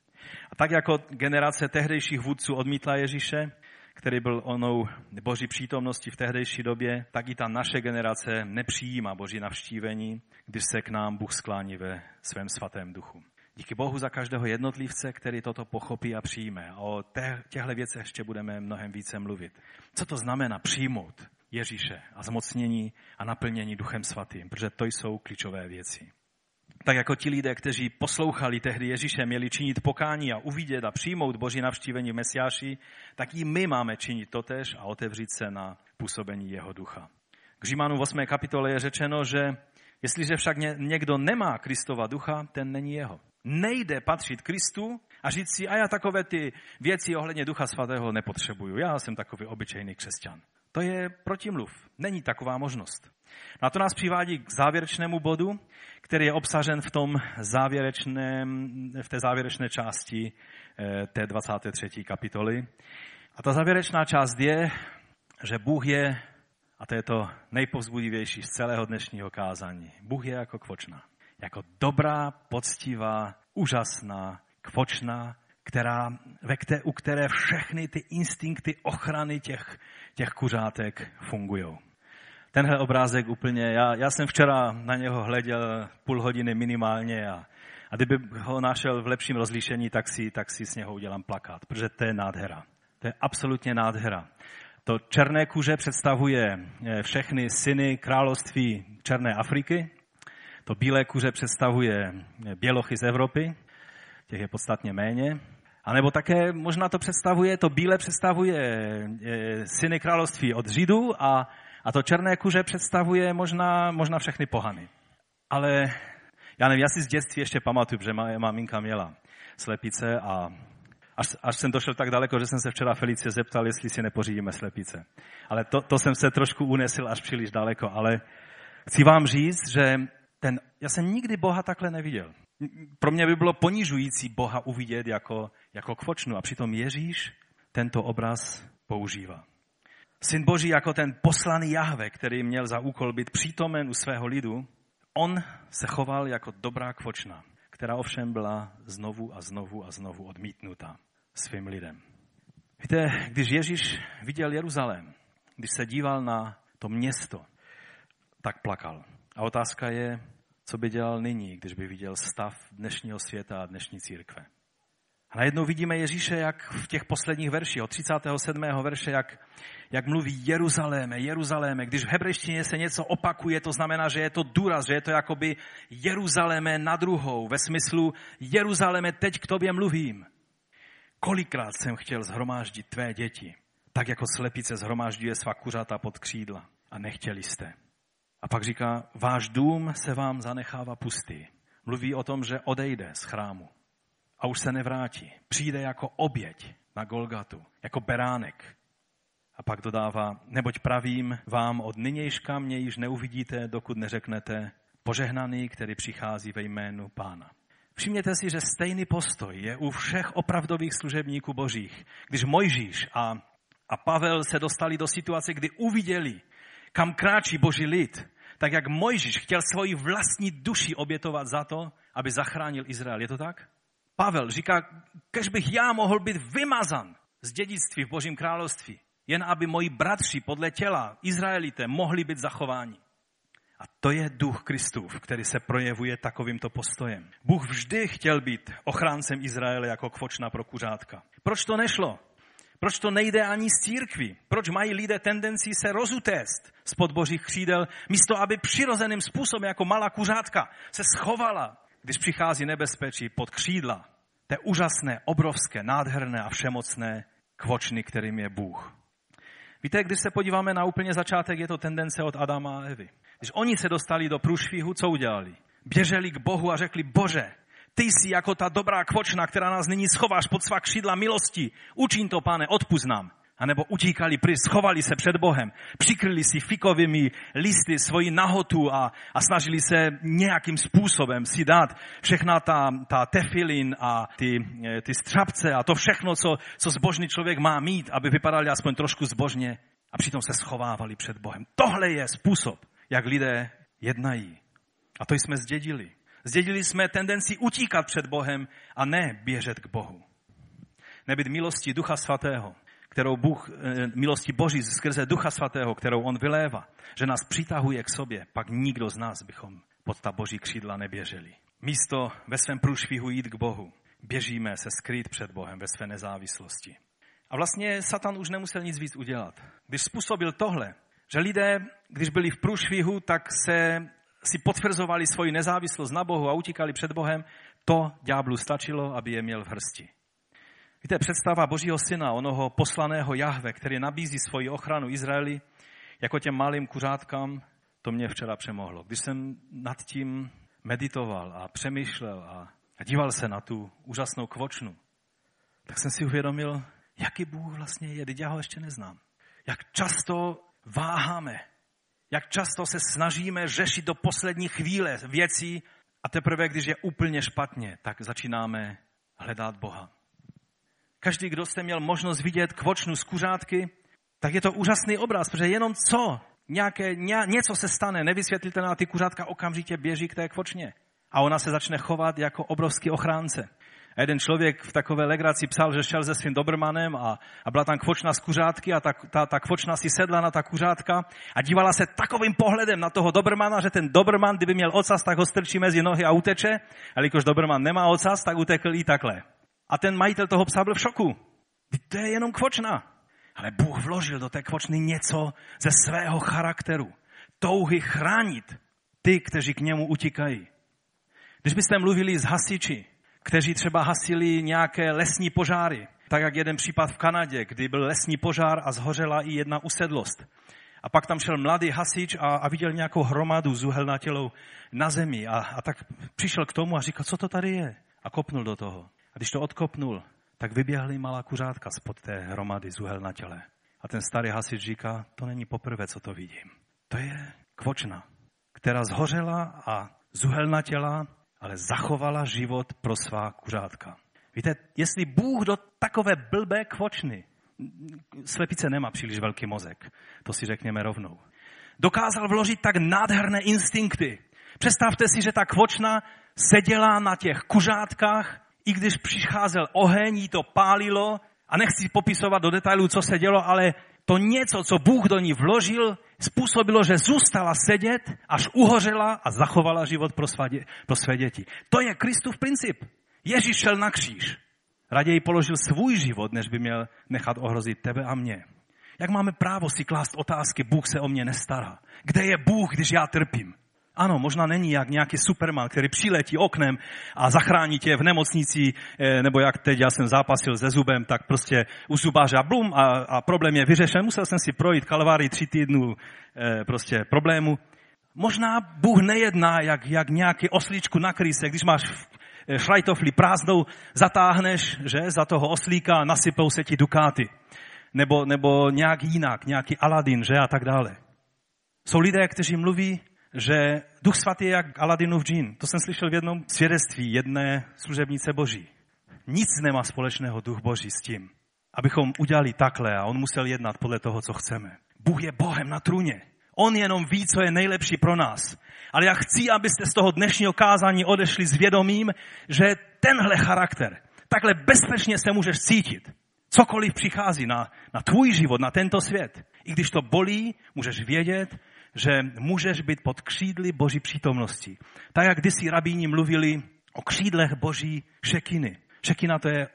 A tak jako generace tehdejších vůdců odmítla Ježíše, který byl onou boží přítomnosti v tehdejší době, tak i ta naše generace nepřijímá boží navštívení, když se k nám Bůh sklání ve svém svatém duchu. Díky Bohu za každého jednotlivce, který toto pochopí a přijme. O těchto věcech ještě budeme mnohem více mluvit. Co to znamená přijmout Ježíše a zmocnění a naplnění Duchem Svatým, protože to jsou klíčové věci. Tak jako ti lidé, kteří poslouchali tehdy Ježíše, měli činit pokání a uvidět a přijmout Boží navštívení v Mesiáši, tak i my máme činit totež a otevřít se na působení jeho ducha. K Římanu 8. kapitole je řečeno, že jestliže však někdo nemá Kristova ducha, ten není jeho. Nejde patřit Kristu a říct si, a já takové ty věci ohledně Ducha Svatého nepotřebuju. Já jsem takový obyčejný křesťan. To je protimluv. Není taková možnost. A to nás přivádí k závěrečnému bodu, který je obsažen v, tom závěrečném, v té závěrečné části eh, té 23. kapitoly. A ta závěrečná část je, že Bůh je, a to je to nejpovzbudivější z celého dnešního kázání, Bůh je jako kvočna. Jako dobrá, poctivá, úžasná kvočna, která, ve které, u které všechny ty instinkty ochrany těch, těch kuřátek fungují tenhle obrázek úplně, já, já jsem včera na něho hleděl půl hodiny minimálně a, a kdyby ho našel v lepším rozlíšení, tak si, tak si s něho udělám plakát, protože to je nádhera. To je absolutně nádhera. To černé kůže představuje eh, všechny syny království Černé Afriky. To bílé kůže představuje eh, bělochy z Evropy, těch je podstatně méně. A nebo také možná to představuje, to bílé představuje eh, syny království od Židů a a to černé kuře představuje možná, možná všechny pohany. Ale já nevím, já si z dětství ještě pamatuju, že moje maminka měla slepice a až, až jsem došel tak daleko, že jsem se včera Felicie zeptal, jestli si nepořídíme slepice. Ale to, to jsem se trošku unesil až příliš daleko. Ale chci vám říct, že ten, já jsem nikdy Boha takhle neviděl. Pro mě by bylo ponižující Boha uvidět jako, jako kvočnu. A přitom Ježíš tento obraz používá. Syn Boží jako ten poslaný Jahve, který měl za úkol být přítomen u svého lidu, on se choval jako dobrá kvočna, která ovšem byla znovu a znovu a znovu odmítnuta svým lidem. Víte, když Ježíš viděl Jeruzalém, když se díval na to město, tak plakal. A otázka je, co by dělal nyní, když by viděl stav dnešního světa a dnešní církve. A najednou vidíme Ježíše, jak v těch posledních verších, od 37. verše, jak, jak mluví Jeruzaléme, Jeruzaléme. Když v hebrejštině se něco opakuje, to znamená, že je to důraz, že je to jakoby Jeruzaléme na druhou, ve smyslu Jeruzaléme, teď k tobě mluvím. Kolikrát jsem chtěl zhromáždit tvé děti, tak jako slepice zhromážďuje svá kuřata pod křídla a nechtěli jste. A pak říká, váš dům se vám zanechává pustý. Mluví o tom, že odejde z chrámu a už se nevrátí. Přijde jako oběť na Golgatu, jako beránek. A pak dodává, neboť pravím vám, od nynějška mě již neuvidíte, dokud neřeknete, požehnaný, který přichází ve jménu pána. Všimněte si, že stejný postoj je u všech opravdových služebníků božích. Když Mojžíš a, a Pavel se dostali do situace, kdy uviděli, kam kráčí boží lid, tak jak Mojžíš chtěl svoji vlastní duši obětovat za to, aby zachránil Izrael. Je to tak? Pavel říká, kež bych já mohl být vymazan z dědictví v Božím království, jen aby moji bratři podle těla, Izraelité, mohli být zachováni. A to je duch Kristův, který se projevuje takovýmto postojem. Bůh vždy chtěl být ochráncem Izraele jako kvočna pro kuřátka. Proč to nešlo? Proč to nejde ani z církví? Proč mají lidé tendenci se rozutéct spod božích křídel, místo aby přirozeným způsobem jako malá kuřátka se schovala, když přichází nebezpečí pod křídla té úžasné, obrovské, nádherné a všemocné kvočny, kterým je Bůh. Víte, když se podíváme na úplně začátek, je to tendence od Adama a Evy. Když oni se dostali do průšvihu, co udělali? Běželi k Bohu a řekli, Bože, ty jsi jako ta dobrá kvočna, která nás nyní schováš pod svá křídla milosti. Učin to, pane, odpust nám. A nebo utíkali pryč, schovali se před Bohem, přikryli si fikovými listy svoji nahotu a, a snažili se nějakým způsobem si dát všechna ta, ta tefilin a ty, eh, ty střapce a to všechno, co, co zbožný člověk má mít, aby vypadali aspoň trošku zbožně a přitom se schovávali před Bohem. Tohle je způsob, jak lidé jednají. A to jsme zdědili. Zdědili jsme tendenci utíkat před Bohem a ne běžet k Bohu. Nebyt milosti Ducha Svatého, kterou Bůh, eh, milosti Boží skrze Ducha Svatého, kterou On vylévá, že nás přitahuje k sobě, pak nikdo z nás bychom pod ta Boží křídla neběželi. Místo ve svém průšvihu jít k Bohu, běžíme se skrýt před Bohem ve své nezávislosti. A vlastně Satan už nemusel nic víc udělat. Když způsobil tohle, že lidé, když byli v průšvihu, tak se si potvrzovali svoji nezávislost na Bohu a utíkali před Bohem, to ďáblu stačilo, aby je měl v hrsti. Víte, představa Božího syna, onoho poslaného Jahve, který nabízí svoji ochranu Izraeli, jako těm malým kuřátkám, to mě včera přemohlo. Když jsem nad tím meditoval a přemýšlel a, díval se na tu úžasnou kvočnu, tak jsem si uvědomil, jaký Bůh vlastně je, teď já ho ještě neznám. Jak často váháme, jak často se snažíme řešit do poslední chvíle věcí a teprve, když je úplně špatně, tak začínáme hledat Boha. Každý, kdo jste měl možnost vidět kvočnu z kuřátky, tak je to úžasný obraz, protože jenom co, nějaké, ně, něco se stane, nevysvětlitelná, ty kuřátka okamžitě běží k té kvočně. A ona se začne chovat jako obrovský ochránce. A jeden člověk v takové legraci psal, že šel se svým dobrmanem a, a byla tam kvočna z kuřátky a ta, ta, ta kvočna si sedla na ta kuřátka a dívala se takovým pohledem na toho dobrmana, že ten dobrman, kdyby měl ocas, tak ho strčí mezi nohy a uteče, ale jakož dobrman nemá ocas, tak utekl i takhle. A ten majitel toho psa byl v šoku. To je jenom kvočna. Ale Bůh vložil do té kvočny něco ze svého charakteru. Touhy chránit ty, kteří k němu utíkají. Když byste mluvili s hasiči, kteří třeba hasili nějaké lesní požáry, tak jak jeden případ v Kanadě, kdy byl lesní požár a zhořela i jedna usedlost. A pak tam šel mladý hasič a, a viděl nějakou hromadu zuhelnatělou na zemi a, a tak přišel k tomu a říkal, co to tady je? A kopnul do toho. A když to odkopnul, tak vyběhly malá kuřátka spod té hromady zuhel na těle. A ten starý hasič říká, to není poprvé, co to vidím. To je kvočna, která zhořela a zuhelnatěla, ale zachovala život pro svá kuřátka. Víte, jestli Bůh do takové blbé kvočny, slepice nemá příliš velký mozek, to si řekněme rovnou, dokázal vložit tak nádherné instinkty. Představte si, že ta kvočna seděla na těch kuřátkách i když přicházel oheň, jí to pálilo a nechci popisovat do detailů, co se dělo, ale to něco, co Bůh do ní vložil, způsobilo, že zůstala sedět, až uhořela a zachovala život pro své, pro své děti. To je Kristův princip. Ježíš šel na kříž. Raději položil svůj život, než by měl nechat ohrozit tebe a mě. Jak máme právo si klást otázky, Bůh se o mě nestará? Kde je Bůh, když já trpím? Ano, možná není jak nějaký superman, který přiletí oknem a zachrání tě v nemocnici, eh, nebo jak teď já jsem zápasil se zubem, tak prostě u zubáře a blum a, a problém je vyřešen. Musel jsem si projít kalvárii tři týdnů eh, prostě problému. Možná Bůh nejedná jak, jak nějaký oslíčku na kryse, když máš eh, šlajtofli prázdnou, zatáhneš že, za toho oslíka nasypou se ti dukáty. Nebo, nebo nějak jinak, nějaký Aladin, že a tak dále. Jsou lidé, kteří mluví že Duch Svatý je jak Aladinův džín. To jsem slyšel v jednom svědectví jedné služebnice Boží. Nic nemá společného Duch Boží s tím, abychom udělali takhle a on musel jednat podle toho, co chceme. Bůh je Bohem na trůně. On jenom ví, co je nejlepší pro nás. Ale já chci, abyste z toho dnešního kázání odešli s vědomím, že tenhle charakter, takhle bezpečně se můžeš cítit. Cokoliv přichází na, na tvůj život, na tento svět. I když to bolí, můžeš vědět, že můžeš být pod křídly Boží přítomnosti. Tak jak kdysi rabíni mluvili o křídlech Boží šekiny. Šekina to je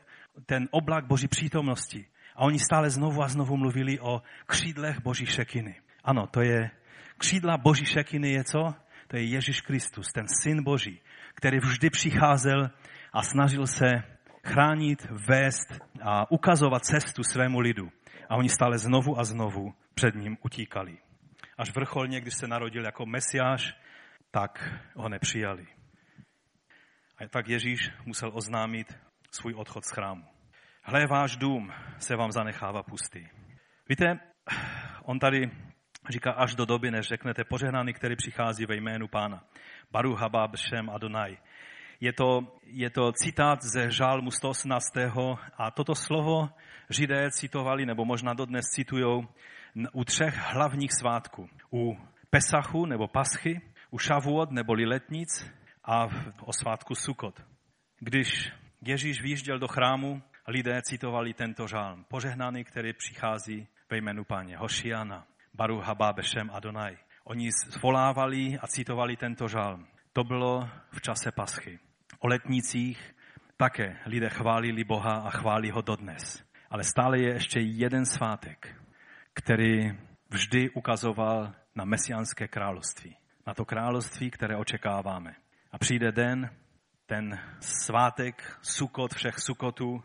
ten oblak Boží přítomnosti. A oni stále znovu a znovu mluvili o křídlech Boží šekiny. Ano, to je, křídla Boží šekiny je co? To je Ježíš Kristus, ten syn Boží, který vždy přicházel a snažil se chránit, vést a ukazovat cestu svému lidu. A oni stále znovu a znovu před ním utíkali až vrcholně, když se narodil jako mesiáš, tak ho nepřijali. A tak Ježíš musel oznámit svůj odchod z chrámu. Hle, váš dům se vám zanechává pustý. Víte, on tady říká až do doby, než řeknete požehnaný, který přichází ve jménu pána. Baru Habab Shem Adonai. Je to, je to citát ze žálmu 118. a toto slovo židé citovali, nebo možná dodnes citujou u třech hlavních svátků. U Pesachu nebo Paschy, u Šavuot nebo Letnic a o svátku Sukot. Když Ježíš vyjížděl do chrámu, lidé citovali tento žálm. Požehnaný, který přichází ve jménu páně. Hošiana, Baru Haba Bešem Adonai. Oni zvolávali a citovali tento žálm. To bylo v čase paschy. O letnicích také lidé chválili Boha a chválí ho dodnes. Ale stále je ještě jeden svátek, který vždy ukazoval na mesiánské království. Na to království, které očekáváme. A přijde den, ten svátek, sukot všech sukotů,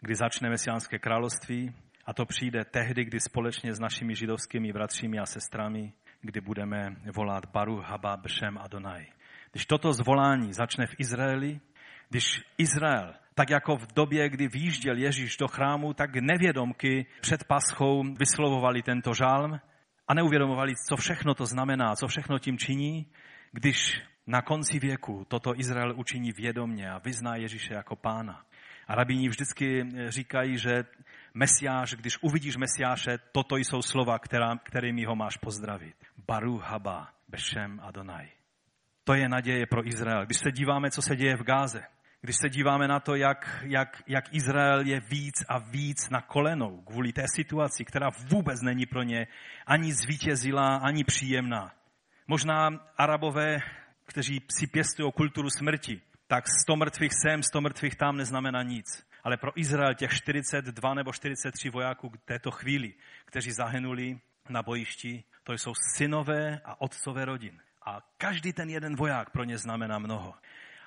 kdy začne mesiánské království a to přijde tehdy, kdy společně s našimi židovskými bratřími a sestrami, kdy budeme volat Baru Haba Bšem Adonai. Když toto zvolání začne v Izraeli, když Izrael tak jako v době, kdy výjížděl Ježíš do chrámu, tak nevědomky před paschou vyslovovali tento žálm a neuvědomovali, co všechno to znamená, co všechno tím činí, když na konci věku toto Izrael učiní vědomně a vyzná Ježíše jako pána. A rabíni vždycky říkají, že Mesiáš, když uvidíš Mesiáše, toto jsou slova, která, kterými ho máš pozdravit. Baru haba, Bešem Adonai. To je naděje pro Izrael. Když se díváme, co se děje v Gáze, když se díváme na to, jak, jak, jak Izrael je víc a víc na kolenou kvůli té situaci, která vůbec není pro ně ani zvítězilá, ani příjemná. Možná arabové, kteří si pěstují kulturu smrti, tak 100 mrtvých sem, 100 mrtvých tam neznamená nic. Ale pro Izrael těch 42 nebo 43 vojáků k této chvíli, kteří zahynuli na bojišti, to jsou synové a otcové rodin. A každý ten jeden voják pro ně znamená mnoho.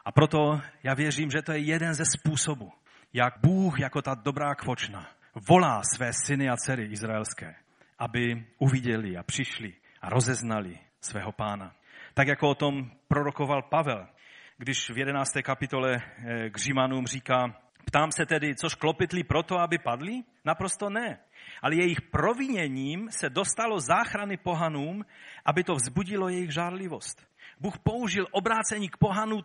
A proto já věřím, že to je jeden ze způsobů, jak Bůh jako ta dobrá kvočna volá své syny a dcery izraelské, aby uviděli a přišli a rozeznali svého pána. Tak jako o tom prorokoval Pavel, když v 11. kapitole eh, k Římanům říká, ptám se tedy, což klopitli proto, aby padli? Naprosto ne. Ale jejich proviněním se dostalo záchrany pohanům, aby to vzbudilo jejich žárlivost. Bůh použil obrácení k pohanu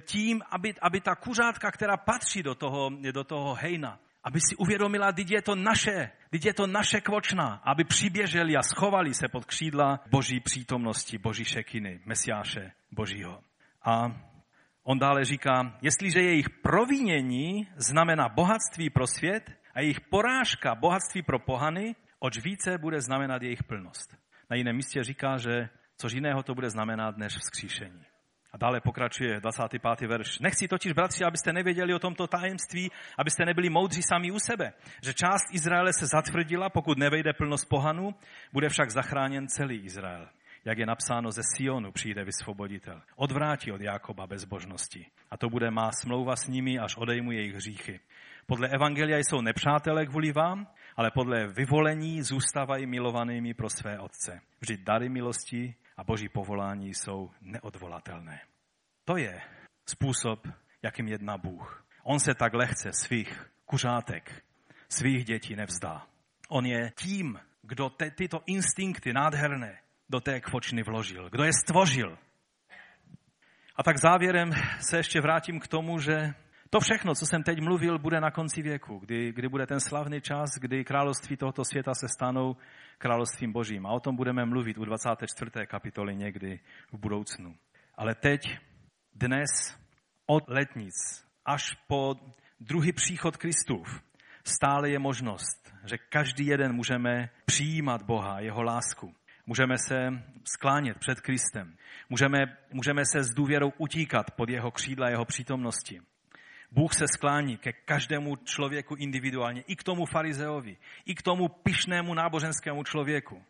tím, aby, aby ta kuřátka, která patří do toho, do toho hejna, aby si uvědomila, když je to naše, když je to naše kvočna, aby přiběželi a schovali se pod křídla boží přítomnosti, boží šekiny, mesiáše božího. A on dále říká, jestliže jejich provinění znamená bohatství pro svět a jejich porážka bohatství pro pohany, oč více bude znamenat jejich plnost. Na jiném místě říká, že což jiného to bude znamenat než vzkříšení. A dále pokračuje 25. verš. Nechci totiž, bratři, abyste nevěděli o tomto tajemství, abyste nebyli moudří sami u sebe, že část Izraele se zatvrdila, pokud nevejde plnost pohanu, bude však zachráněn celý Izrael. Jak je napsáno ze Sionu, přijde vysvoboditel. Odvrátí od Jákoba bezbožnosti. A to bude má smlouva s nimi, až odejmu jejich hříchy. Podle Evangelia jsou nepřátelé kvůli vám, ale podle vyvolení zůstávají milovanými pro své otce. Vždyť dary milosti a boží povolání jsou neodvolatelné. To je způsob, jakým jedná Bůh. On se tak lehce svých kuřátek, svých dětí nevzdá. On je tím, kdo te, tyto instinkty nádherné do té kvočny vložil, kdo je stvořil. A tak závěrem se ještě vrátím k tomu, že to všechno, co jsem teď mluvil, bude na konci věku, kdy, kdy bude ten slavný čas, kdy království tohoto světa se stanou královstvím božím. A o tom budeme mluvit u 24. kapitoly někdy v budoucnu. Ale teď, dnes, od letnic až po druhý příchod Kristův, stále je možnost, že každý jeden můžeme přijímat Boha, jeho lásku. Můžeme se sklánět před Kristem. Můžeme, můžeme se s důvěrou utíkat pod jeho křídla, jeho přítomnosti. Bůh se sklání ke každému člověku individuálně, i k tomu farizeovi, i k tomu pišnému náboženskému člověku.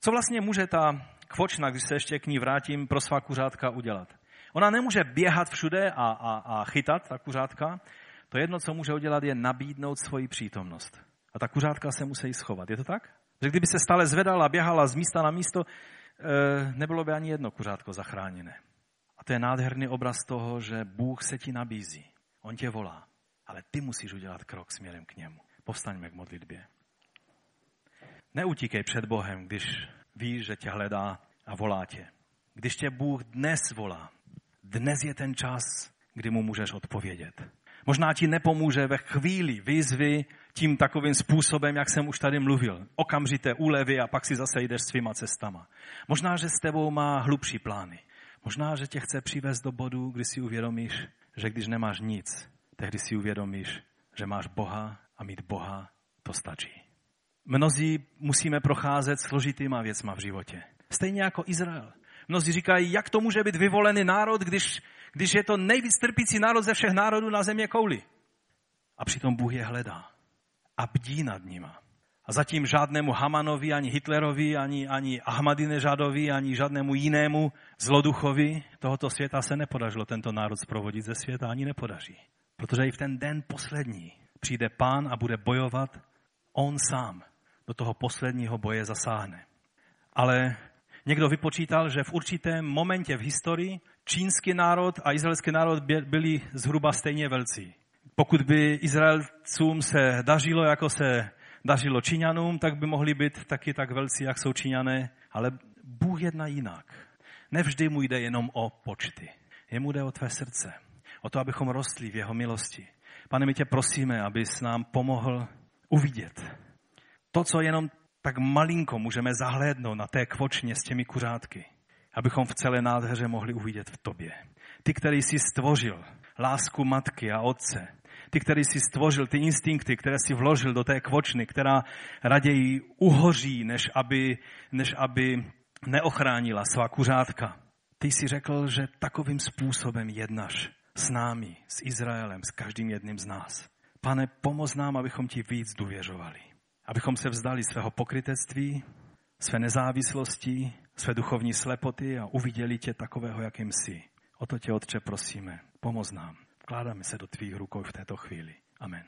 Co vlastně může ta kvočna, když se ještě k ní vrátím, pro svá kuřátka udělat? Ona nemůže běhat všude a, a, a chytat, ta kuřátka. To jedno, co může udělat, je nabídnout svoji přítomnost. A ta kuřátka se musí schovat. Je to tak? Že kdyby se stále zvedala, běhala z místa na místo, eh, nebylo by ani jedno kuřátko zachráněné. A to je nádherný obraz toho, že Bůh se ti nabízí. On tě volá, ale ty musíš udělat krok směrem k němu. Povstaňme k modlitbě. Neutíkej před Bohem, když víš, že tě hledá a volá tě. Když tě Bůh dnes volá, dnes je ten čas, kdy mu můžeš odpovědět. Možná ti nepomůže ve chvíli výzvy tím takovým způsobem, jak jsem už tady mluvil. Okamžité úlevy a pak si zase jdeš svýma cestama. Možná, že s tebou má hlubší plány. Možná, že tě chce přivést do bodu, kdy si uvědomíš, že když nemáš nic, tehdy si uvědomíš, že máš Boha a mít Boha, to stačí. Mnozí musíme procházet složitýma věcma v životě. Stejně jako Izrael. Mnozí říkají, jak to může být vyvolený národ, když, když je to nejvíc trpící národ ze všech národů na země kouli. A přitom Bůh je hledá a bdí nad nima. A zatím žádnému Hamanovi, ani Hitlerovi, ani, ani Ahmadinežadovi, ani žádnému jinému zloduchovi tohoto světa se nepodařilo tento národ zprovodit ze světa, ani nepodaří. Protože i v ten den poslední přijde pán a bude bojovat on sám. Do toho posledního boje zasáhne. Ale někdo vypočítal, že v určitém momentě v historii čínský národ a izraelský národ byli zhruba stejně velcí. Pokud by Izraelcům se dařilo, jako se dařilo Číňanům, tak by mohli být taky tak velcí, jak jsou Číňané, ale Bůh jedná jinak. Nevždy mu jde jenom o počty. Jemu jde o tvé srdce. O to, abychom rostli v jeho milosti. Pane, my tě prosíme, abys nám pomohl uvidět to, co jenom tak malinko můžeme zahlédnout na té kvočně s těmi kuřátky, abychom v celé nádheře mohli uvidět v tobě. Ty, který jsi stvořil lásku matky a otce, ty, který si stvořil, ty instinkty, které si vložil do té kvočny, která raději uhoří, než aby, než aby neochránila svá kuřátka. Ty si řekl, že takovým způsobem jednáš s námi, s Izraelem, s každým jedním z nás. Pane, pomoz nám, abychom ti víc důvěřovali. Abychom se vzdali svého pokrytectví, své nezávislosti, své duchovní slepoty a uviděli tě takového, jakým jsi. O to tě, Otče, prosíme. Pomoz nám. Vkládáme se do tvých rukou v této chvíli. Amen.